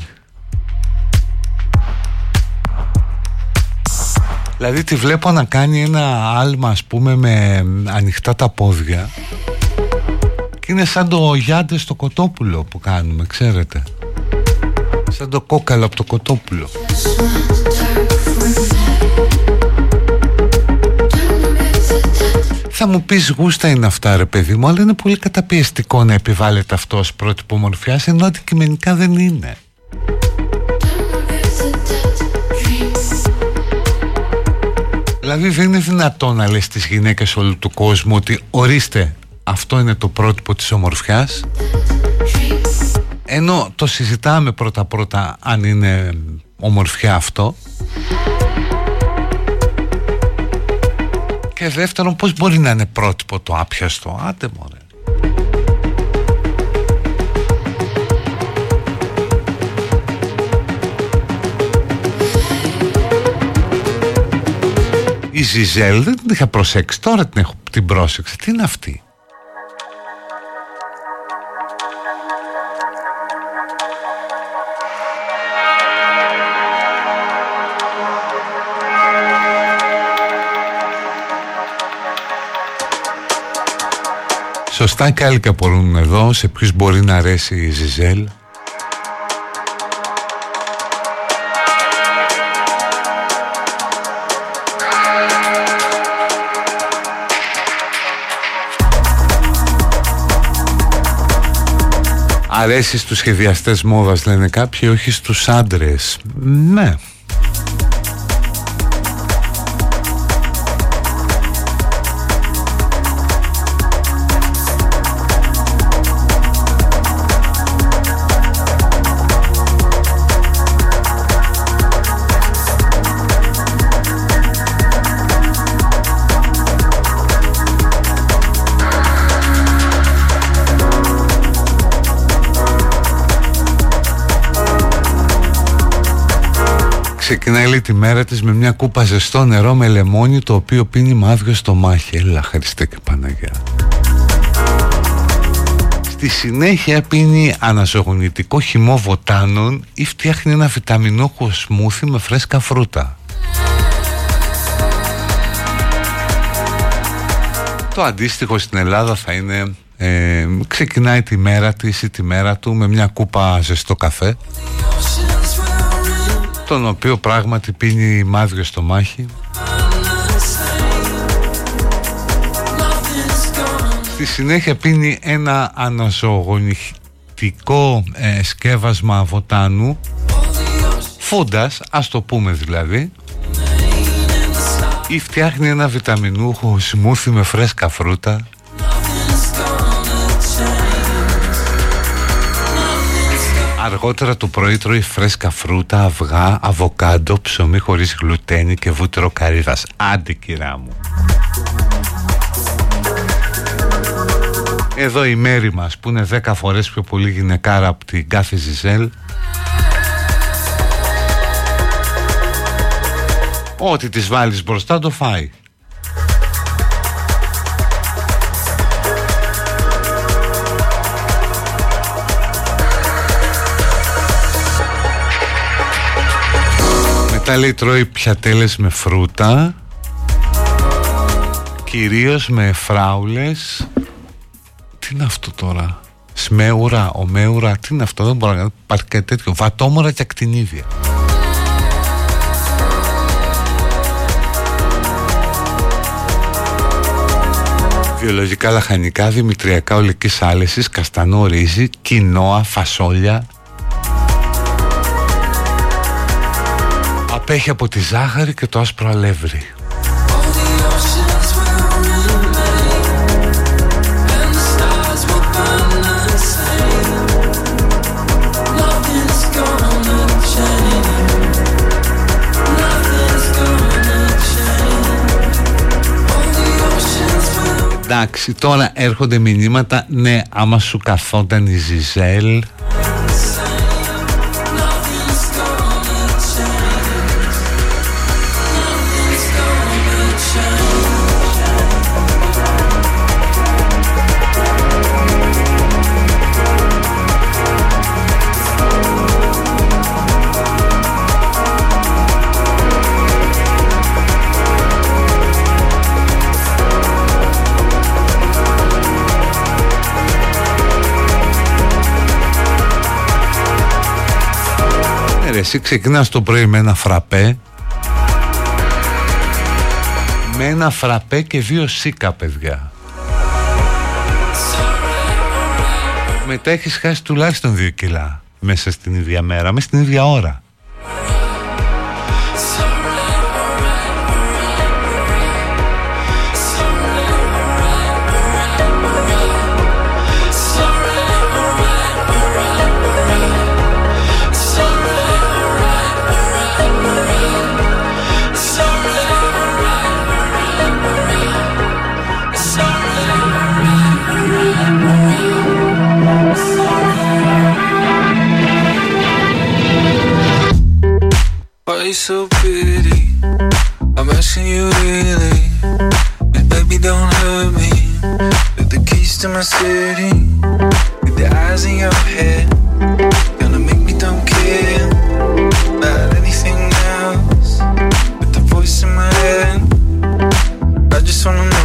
Δηλαδή τη βλέπω να κάνει ένα άλμα ας πούμε με ανοιχτά τα πόδια και είναι σαν το γιάντε στο κοτόπουλο που κάνουμε, ξέρετε. Σαν το κόκαλο από το κοτόπουλο. Θα μου πεις γούστα είναι αυτά ρε παιδί μου Αλλά είναι πολύ καταπιεστικό να επιβάλλεται αυτό ως πρότυπο μορφιάς Ενώ αντικειμενικά δεν είναι Δηλαδή δεν είναι δυνατόν να λες στις γυναίκες όλου του κόσμου Ότι ορίστε αυτό είναι το πρότυπο της ομορφιάς. Ενώ το συζητάμε πρώτα πρώτα αν είναι ομορφιά αυτό. Και δεύτερον πως μπορεί να είναι πρότυπο το άπιαστο; Άντε μωρέ Η Ζιζέλ δεν την είχα προσέξει. Τώρα την, έχω, την πρόσεξα. Τι είναι αυτή; Σωστά και μπορούν εδώ σε ποιους μπορεί να αρέσει η Ζιζέλ Αρέσει στους σχεδιαστές μόδας λένε κάποιοι όχι στους άντρες. Ναι ξεκινάει λέει τη μέρα της με μια κούπα ζεστό νερό με λεμόνι το οποίο πίνει μάδιο στο μάχη. Έλα Χριστέ και Παναγιά. Στη συνέχεια πίνει αναζωογονητικό χυμό βοτάνων ή φτιάχνει ένα βιταμινόχο σμούθι με φρέσκα φρούτα. Το αντίστοιχο στην Ελλάδα θα είναι ε, ξεκινάει τη μέρα της ή τη μέρα του με μια κούπα ζεστό καφέ τον οποίο πράγματι πίνει μάδιο στο μάχη. Στη συνέχεια πίνει ένα αναζωογονητικό ε, σκεύασμα βοτάνου. Φούντας, ας το πούμε δηλαδή. Ή φτιάχνει ένα βιταμινούχο σμούθι με φρέσκα φρούτα Αργότερα το πρωί τρώει φρέσκα φρούτα, αυγά, αβοκάντο, ψωμί χωρίς γλουτένι και βούτυρο καρύδας. Άντε κυρά μου. Εδώ η μέρη μας που είναι 10 φορές πιο πολύ γυναικάρα από την κάθε Ζιζέλ Ό,τι της βάλεις μπροστά το φάει Μετά λέει τρώει πιατέλες με φρούτα Κυρίως με φράουλες. Τι είναι αυτό τώρα; Σμέουρα, ομέουρα Τι είναι αυτό; Δεν μπορώ να υπάρχει κάτι τέτοιο. Βατόμορα και ακτινίδια. Βιολογικά λαχανικά, δημητριακά ολικής άλεσης, καστανό ρύζι, κοινόα, φασόλια, απέχει από τη ζάχαρη και το άσπρο αλεύρι. Εντάξει, τώρα έρχονται μηνύματα Ναι, άμα σου καθόταν η Ζιζέλ εσύ ξεκινάς το πρωί με ένα φραπέ. Με ένα φραπέ και δύο σίκα παιδιά. Μετά έχεις χάσει τουλάχιστον δύο κιλά μέσα στην ίδια μέρα, μέσα στην ίδια ώρα so pretty. I'm asking you really. And baby, don't hurt me. With the keys to my city. With the eyes in your head. Gonna make me don't care about anything else. With the voice in my head. I just wanna know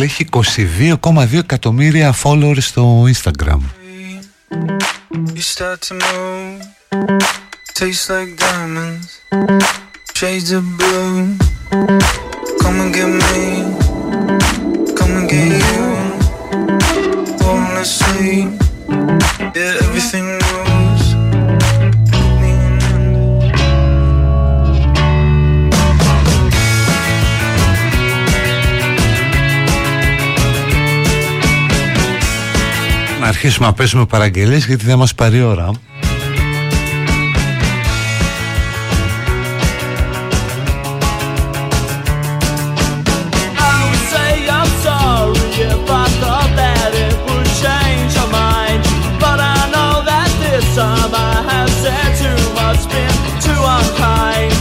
Ριζιζέλ έχει 22,2 εκατομμύρια followers στο Instagram. You been too unkind.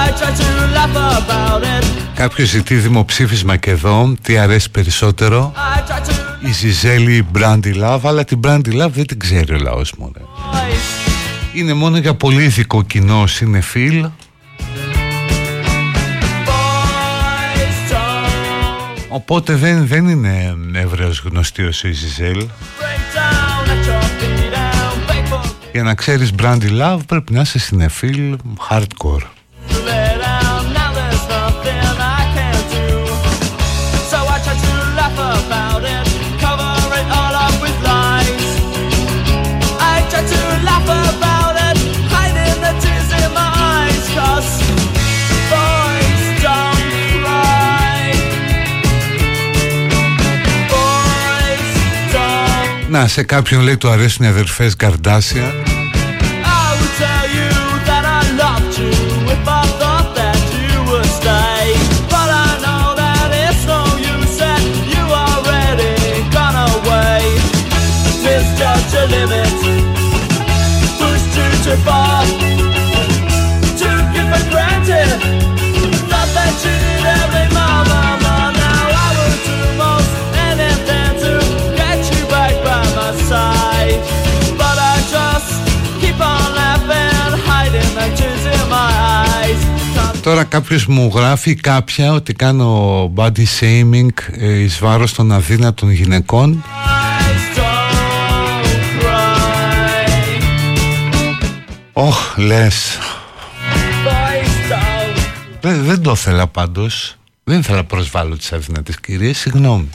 I try to laugh about it. Κάποιος ζητεί δημοψήφισμα και εδώ Τι αρέσει περισσότερο; I try to Η Ζιζέλη η Brandy Love Αλλά την Brandy Love δεν την ξέρει ο λαός μου ρε. voice. Είναι μόνο για πολύ ηθικό κοινό συνεφίλ Boys don't Οπότε δεν, δεν είναι ευρέως γνωστή ως η Ζιζέλ break down at your feet and beg for Για να ξέρεις Brandy Love πρέπει να είσαι συνεφίλ hardcore Να σε κάποιον λέει του αρέσουν οι αδερφές Γκαρντάσια I would tell you that I Τώρα κάποιος μου γράφει κάποια ότι κάνω body shaming ε, εις βάρος των αδύνατων γυναικών. Ωχ, λες. Δεν, δεν το ήθελα πάντως. Δεν ήθελα να προσβάλλω τις αδυνατές κυρίες Συγγνώμη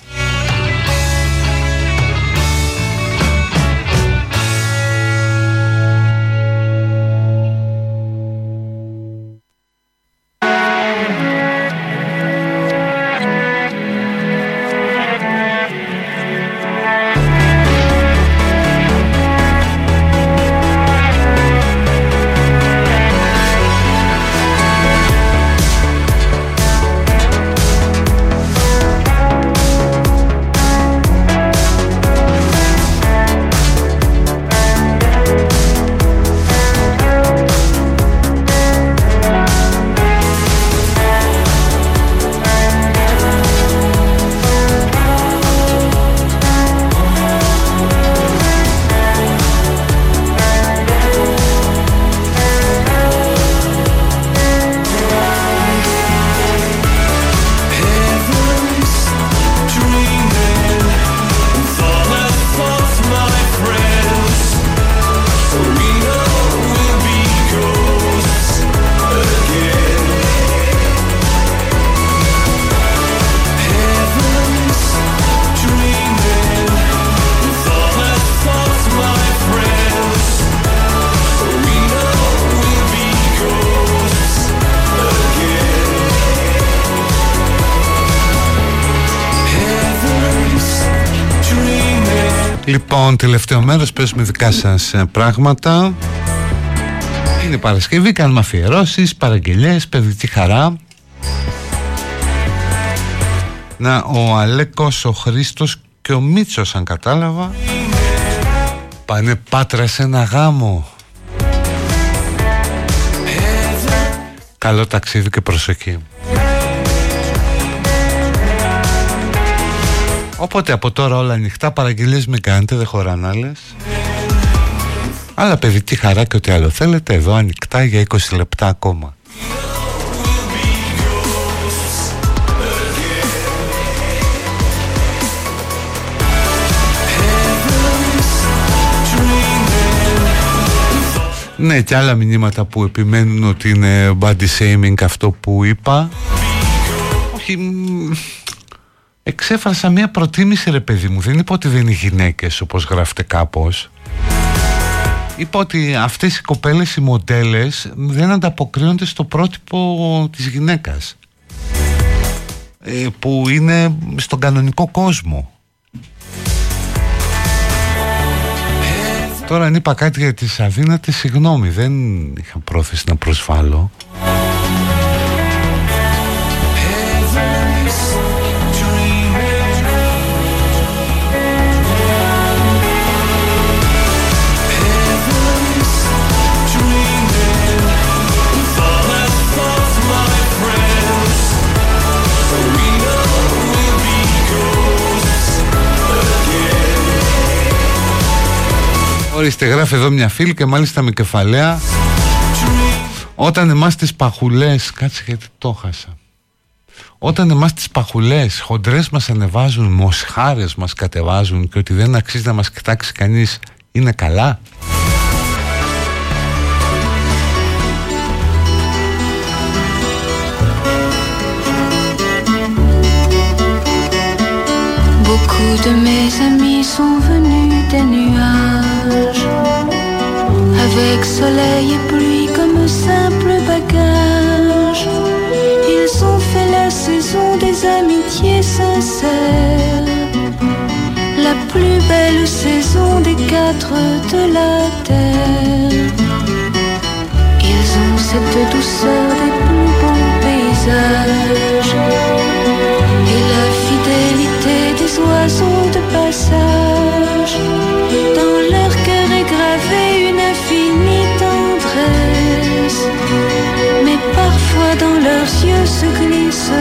Λοιπόν, τελευταίο μέρος παίζουμε δικά σας ε, πράγματα. Είναι Παρασκευή, κάνουμε αφιερώσεις, παραγγελίες, παιδική χαρά. Να, ο Αλέκος, ο Χρήστος και ο Μίτσος αν κατάλαβα. Πάνε πάτρα σε ένα γάμο. Καλό ταξίδι και προσοχή Οπότε από τώρα όλα ανοιχτά παραγγελίες μην κάνετε, δεν χωράνε άλλες. Αλλά παιδική χαρά και ό,τι άλλο θέλετε εδώ ανοιχτά για 20 λεπτά ακόμα. Ναι και άλλα μηνύματα που επιμένουν ότι είναι body shaming αυτό που είπα Όχι εξέφρασα μια προτίμηση ρε παιδί μου. Δεν είπα ότι δεν είναι γυναίκες όπως γράφετε κάπως. Είπα ότι αυτές οι κοπέλες οι μοντέλες δεν ανταποκρίνονται στο πρότυπο της γυναίκας. Ε, που είναι στον κανονικό κόσμο. Τώρα αν είπα κάτι για τις αδύνατες συγγνώμη δεν είχα πρόθεση να προσβάλλω Ορίστε γράφει εδώ μια φίλη και μάλιστα με κεφαλαία. Όταν εμάς τις παχουλές Κάτσε γιατί το χάσα. Όταν εμάς τις παχουλές Χοντρές μας ανεβάζουν Μοσχάρες μας κατεβάζουν Και ότι δεν αξίζει να μας κοιτάξει κανείς Είναι καλά; Beaucoup de mes amis sont venus des nuages Avec soleil et pluie comme simple bagage Ils ont fait la saison des amitiés sincères. La plus belle saison des quatre de la terre. Ils ont cette douceur des plus beaux paysages Et la fidélité des oiseaux yeux se glisse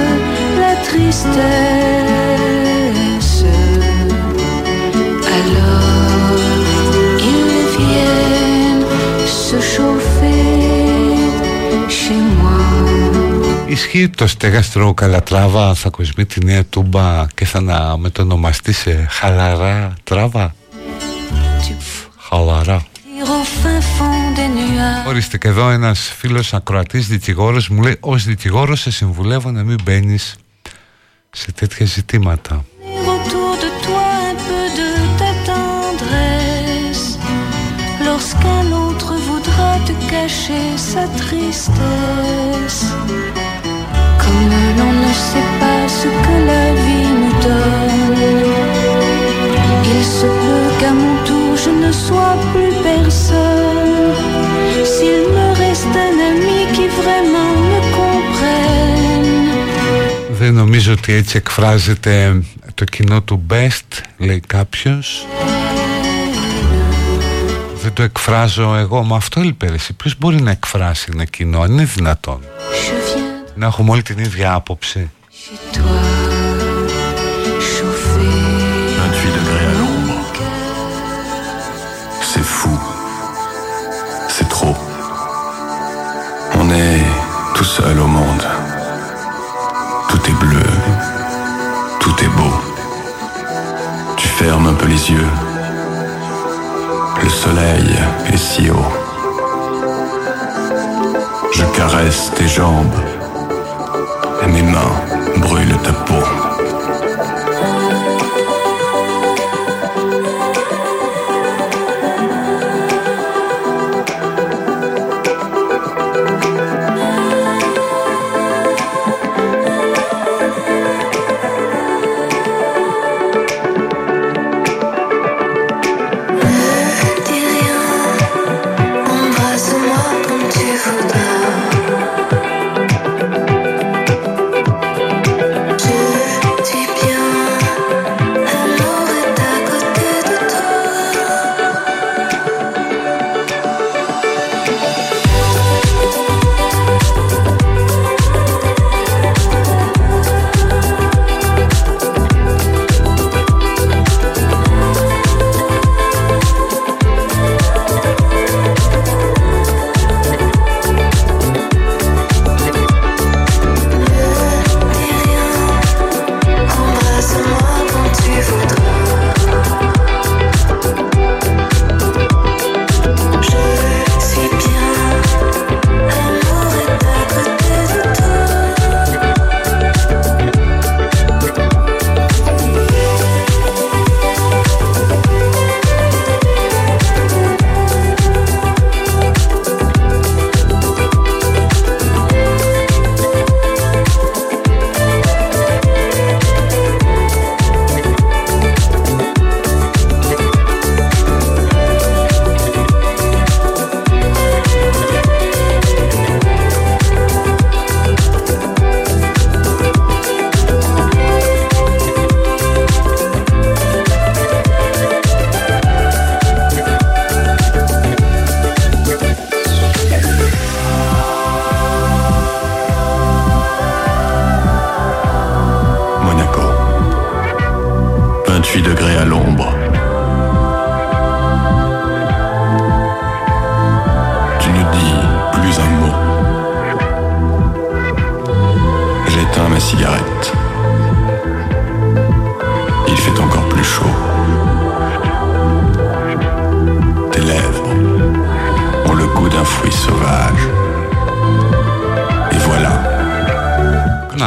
la tristesse. Alors ils viennent se chauffer chez moi. Ισχύει το στέγαστρο Καλατράβα θα κοσμεί τη νέα τούμπα και θα να μετονομαστεί σε χαλαρά τράβα. Χαλαρά. Ορίστε και εδώ ένας φίλος ακροατής δικηγόρος μου λέει ως δικηγόρος σε συμβουλεύω να μην μπαίνει σε τέτοια ζητήματα. Lorsqu'un autre voudra te cacher sa tristesse Comme l'on ne sait pas ce que la vie nous donne Il se peut qu'à mon tour je ne sois plus personne S'il me reste un ami qui vraiment me comprenne. Δεν νομίζω ότι έτσι εκφράζεται το κοινό του Best, λέει κάποιος. Δεν το εκφράζω εγώ Μα αυτό έλειπε εσύ. Ποιος μπορεί να εκφράσει ένα κοινό Αν είναι δυνατόν; Να έχουμε όλη την ίδια άποψη seul au monde. Tout est bleu. Tout est beau. Tu fermes un peu les yeux. Le soleil est si haut. Je caresse tes jambes et mes mains brûlent ta peau.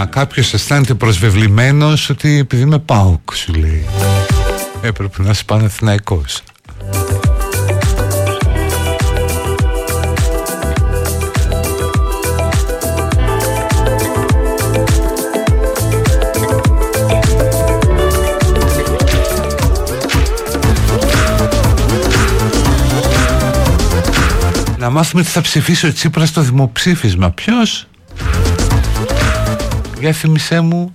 Κάποιος αισθάνεται προσβεβλημένος ότι επειδή είμαι ΠΑΟΚ σου λέει έπρεπε να είσαι Παναθηναϊκός Να μάθουμε τι θα ψηφίσει ο Τσίπρας στο δημοψήφισμα. Ποιος; Για θυμισέ μου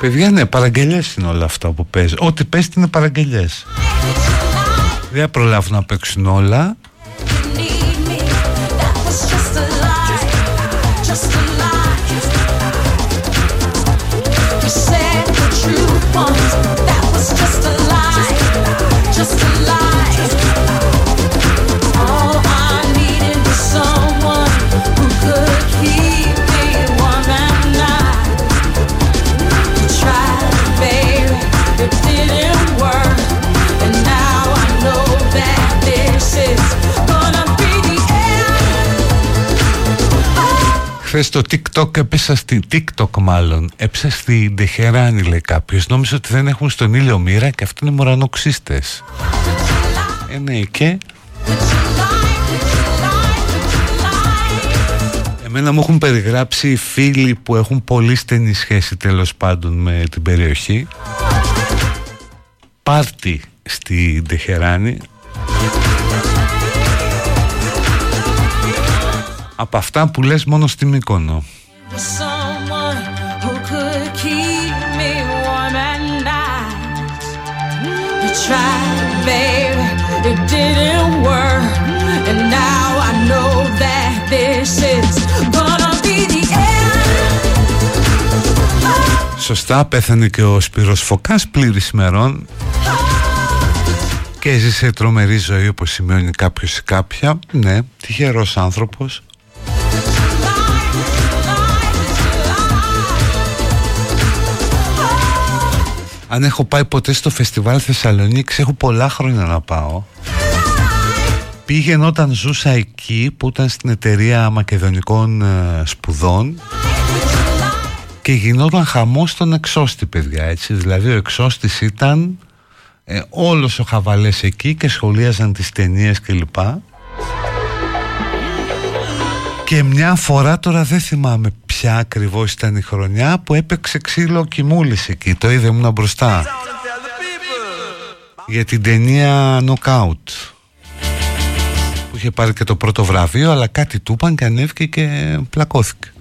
Παιδιά, ναι, παραγγελίες είναι όλα αυτά που παίζει. Ό,τι παίζει είναι παραγγελίες. Δεν προλάβουν να παίξουν όλα. Χθε το TikTok έπεσα στη TikTok μάλλον. Έψα στη Ντεχεράνη λέει κάποιος. Νόμιζα ότι δεν έχουν στον ήλιο μοίρα και αυτοί είναι μορανοξύστες. Ε, ναι, και... Εμένα μου έχουν περιγράψει φίλοι που έχουν πολύ στενή σχέση τέλος πάντων με την περιοχή. Πάρτι στη Ντεχεράνη από αυτά που λες μόνο στη Μύκονο. Σωστά πέθανε και ο Σπύρος Φωκάς πλήρης μερών και έζησε τρομερή ζωή όπως σημειώνει κάποιος ή κάποια. Ναι, τυχερός άνθρωπος Αν έχω πάει ποτέ στο φεστιβάλ Θεσσαλονίκης Έχω πολλά χρόνια να πάω. Πήγαινε όταν ζούσα εκεί Που ήταν στην εταιρεία Μακεδονικών ε, Σπουδών. Και γινόταν χαμός στον εξώστη παιδιά έτσι. Δηλαδή ο εξώστης ήταν ε, Όλος ο χαβαλές εκεί Και σχολίαζαν τις ταινίες κλπ. Και μια φορά τώρα δεν θυμάμαι ποια ακριβώς ήταν η χρονιά που έπαιξε ξύλο κοιμούλης εκεί. Το είδε ήμουν μπροστά. Για την ταινία Knockout. Που είχε πάρει και το πρώτο βραβείο αλλά κάτι του είπαν και ανέβηκε και πλακώθηκε.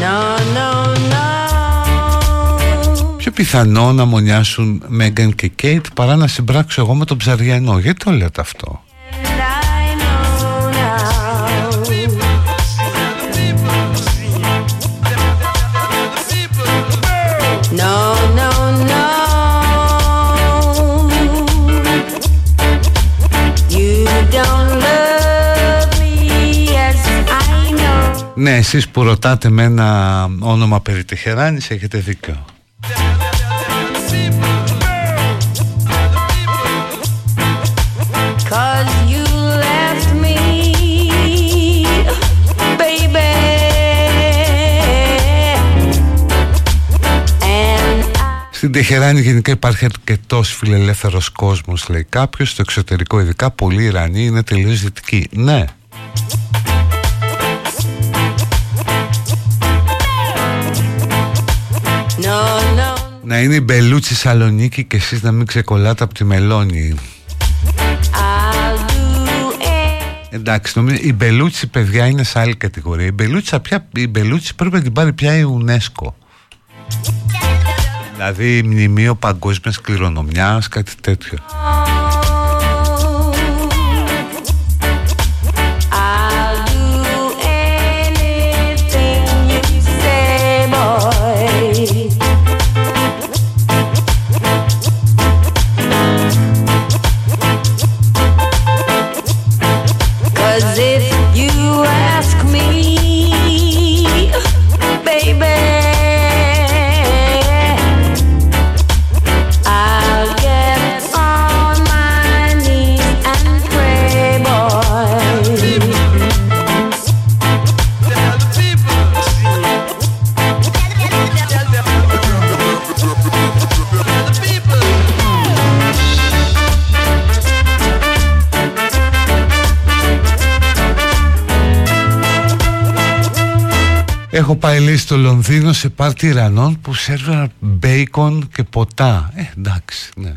No, no, no. Πιο πιθανό να μονιάσουν Μέγαν και Κέιτ παρά να συμπράξω εγώ με τον Ψαριανό. Γιατί το λέτε αυτό; Ναι, εσείς που ρωτάτε με ένα όνομα περί Τεχεράνης έχετε δίκιο. Στην Τεχεράνη γενικά υπάρχει αρκετός φιλελεύθερος κόσμος, λέει κάποιος. Στο εξωτερικό, ειδικά πολλοί Ιρανοί είναι τελείως δυτικοί. Ναι, Να είναι η Μπελούτσι Σαλονίκη και εσείς να μην ξεκολλάτε από τη Μελώνη Εντάξει, νομίζω η Μπελούτσι παιδιά είναι σε άλλη κατηγορία. Η Μπελούτσι, πια, η Μπελούτσι πρέπει να την πάρει πια η UNESCO. Δηλαδή μνημείο παγκόσμιας κληρονομιάς, κάτι τέτοιο. Έχω πάει λέει στο Λονδίνο σε πάρτι Ιρανών που σέρβεραν μπέικον και ποτά. Ε, εντάξει, ναι.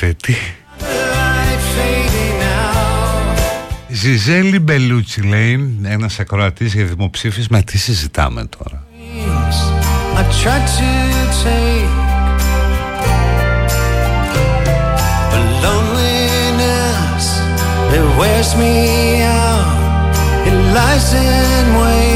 Μελόνια διαθέτει. light fading out. Ζιζέλη Μπελούτσι λέει ένας ακροατής για δημοψήφισμα τι συζητάμε τώρα; I tried to take but loneliness it wears me out. It lies in wait,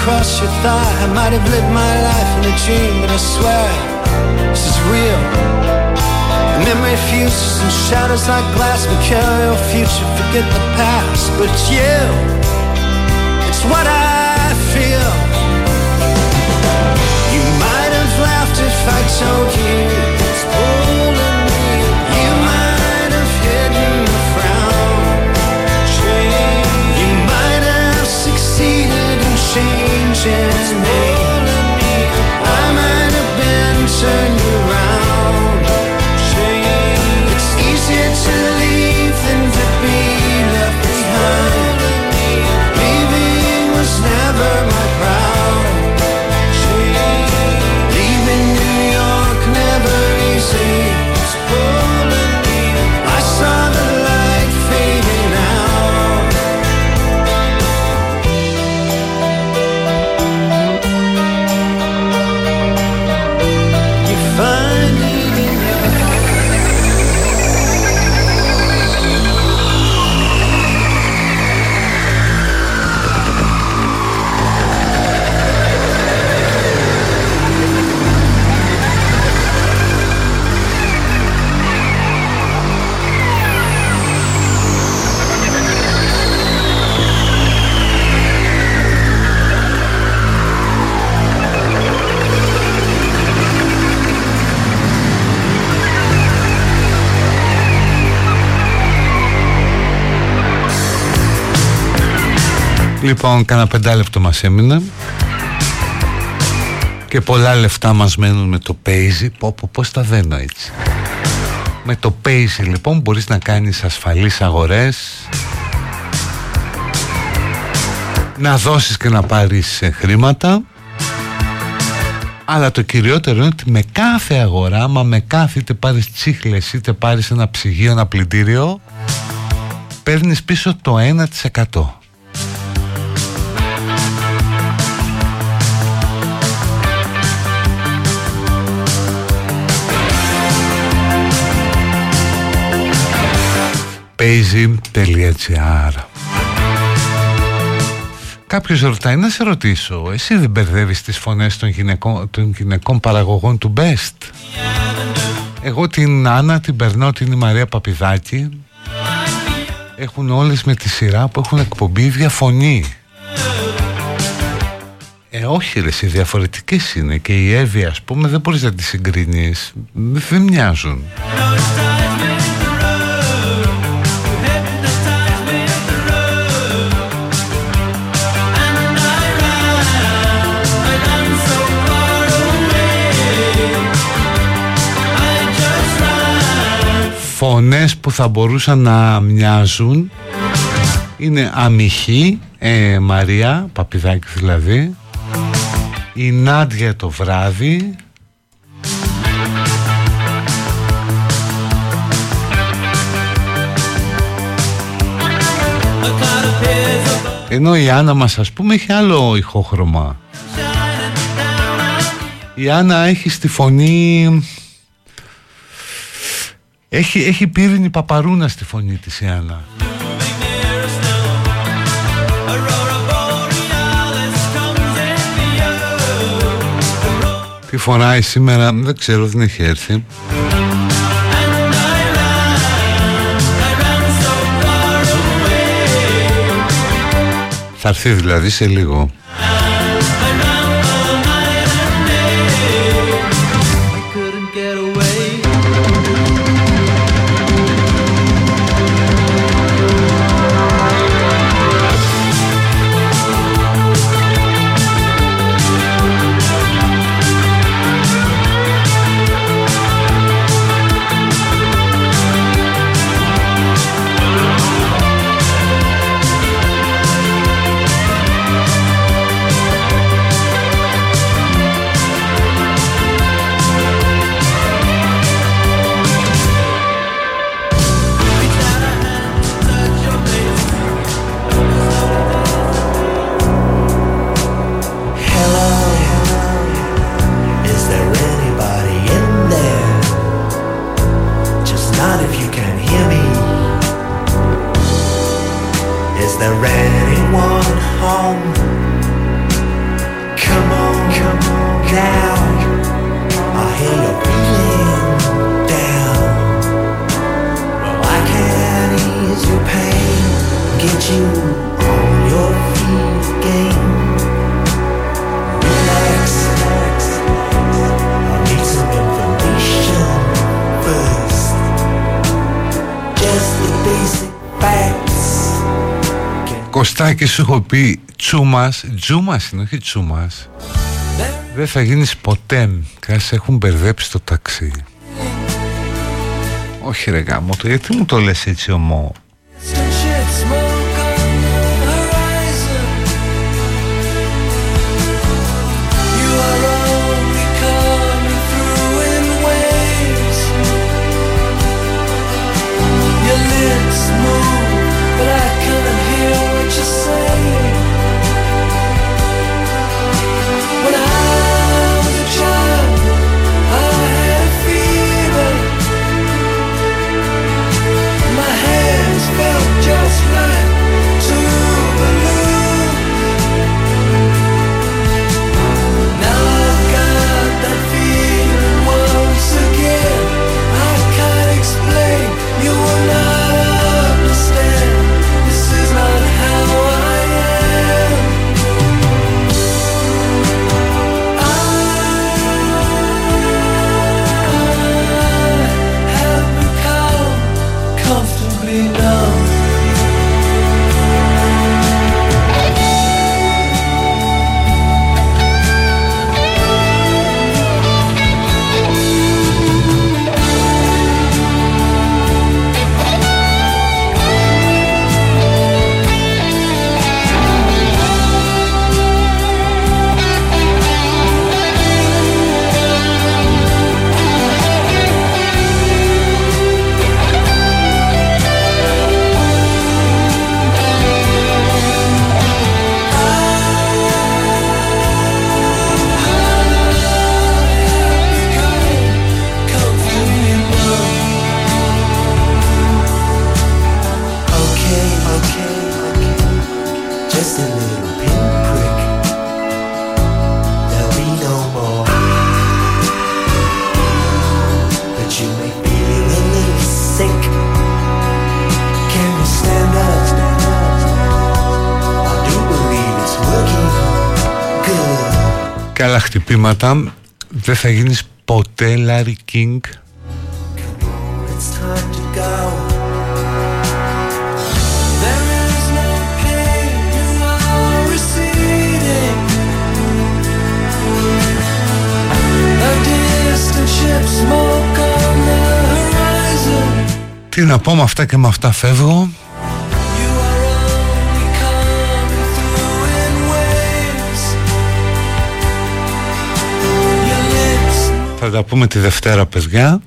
across your thigh. I might have lived my life in a dream, but I swear this is real. The memory fuses and shatters like glass. We carry your future, forget the past. But you, it's what I feel. You might have laughed if I told you touches me Λοιπόν, κάνα πεντάλεπτο μας έμεινε και πολλά λεφτά μας μένουν με το Paisy. Πω, πω, πώς τα δένω έτσι. Με το Paisy λοιπόν μπορείς να κάνεις ασφαλείς αγορές να δώσεις και να πάρεις ε, χρήματα αλλά το κυριότερο είναι ότι με κάθε αγορά μα με κάθε είτε πάρεις τσίχλες είτε πάρεις ένα ψυγείο, ένα πλυντήριο παίρνεις πίσω το 1% Paisy.gr Κάποιος ρωτάει να σε ρωτήσω Εσύ δεν μπερδεύεις τις φωνές των γυναικών, των γυναικών παραγωγών του Best; Εγώ την Άννα την περνώ την η Μαρία Παπιδάκη. Έχουν όλες με τη σειρά που έχουν εκπομπή διαφωνή. Ε, όχι ρε, εσύ διαφορετικές είναι. Και η Εύη ας πούμε δεν μπορείς να τις συγκρίνεις. Δεν μοιάζουν φωνές που θα μπορούσαν να μοιάζουν. Είναι Αμιχή, ε, Μαρία, Παπιδάκη δηλαδή. Η Νάντια το βράδυ. Ενώ η Άννα μας ας πούμε έχει άλλο ηχόχρωμα. Η Άννα έχει στη φωνή έχει, έχει πύρινη παπαρούνα στη φωνή της η Άννα. Τι φοράει σήμερα δεν ξέρω δεν έχει έρθει. Θα έρθει δηλαδή σε λίγο και σου έχω πει τσούμας, τζούμας είναι όχι τσούμας. Δεν θα γίνεις ποτέ Κάση έχουν μπερδέψει το ταξί. Όχι ρε γάμο το γιατί μου το λες έτσι ομό; Χτυπήματα δεν θα γίνεις ποτέ Larry King. Τι να πω με αυτά και με αυτά φεύγω Θα τα πούμε τη Δευτέρα παιδιά.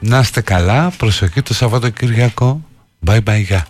Να είστε καλά. Προσοχή το Σαββατοκυριακό Bye bye γεια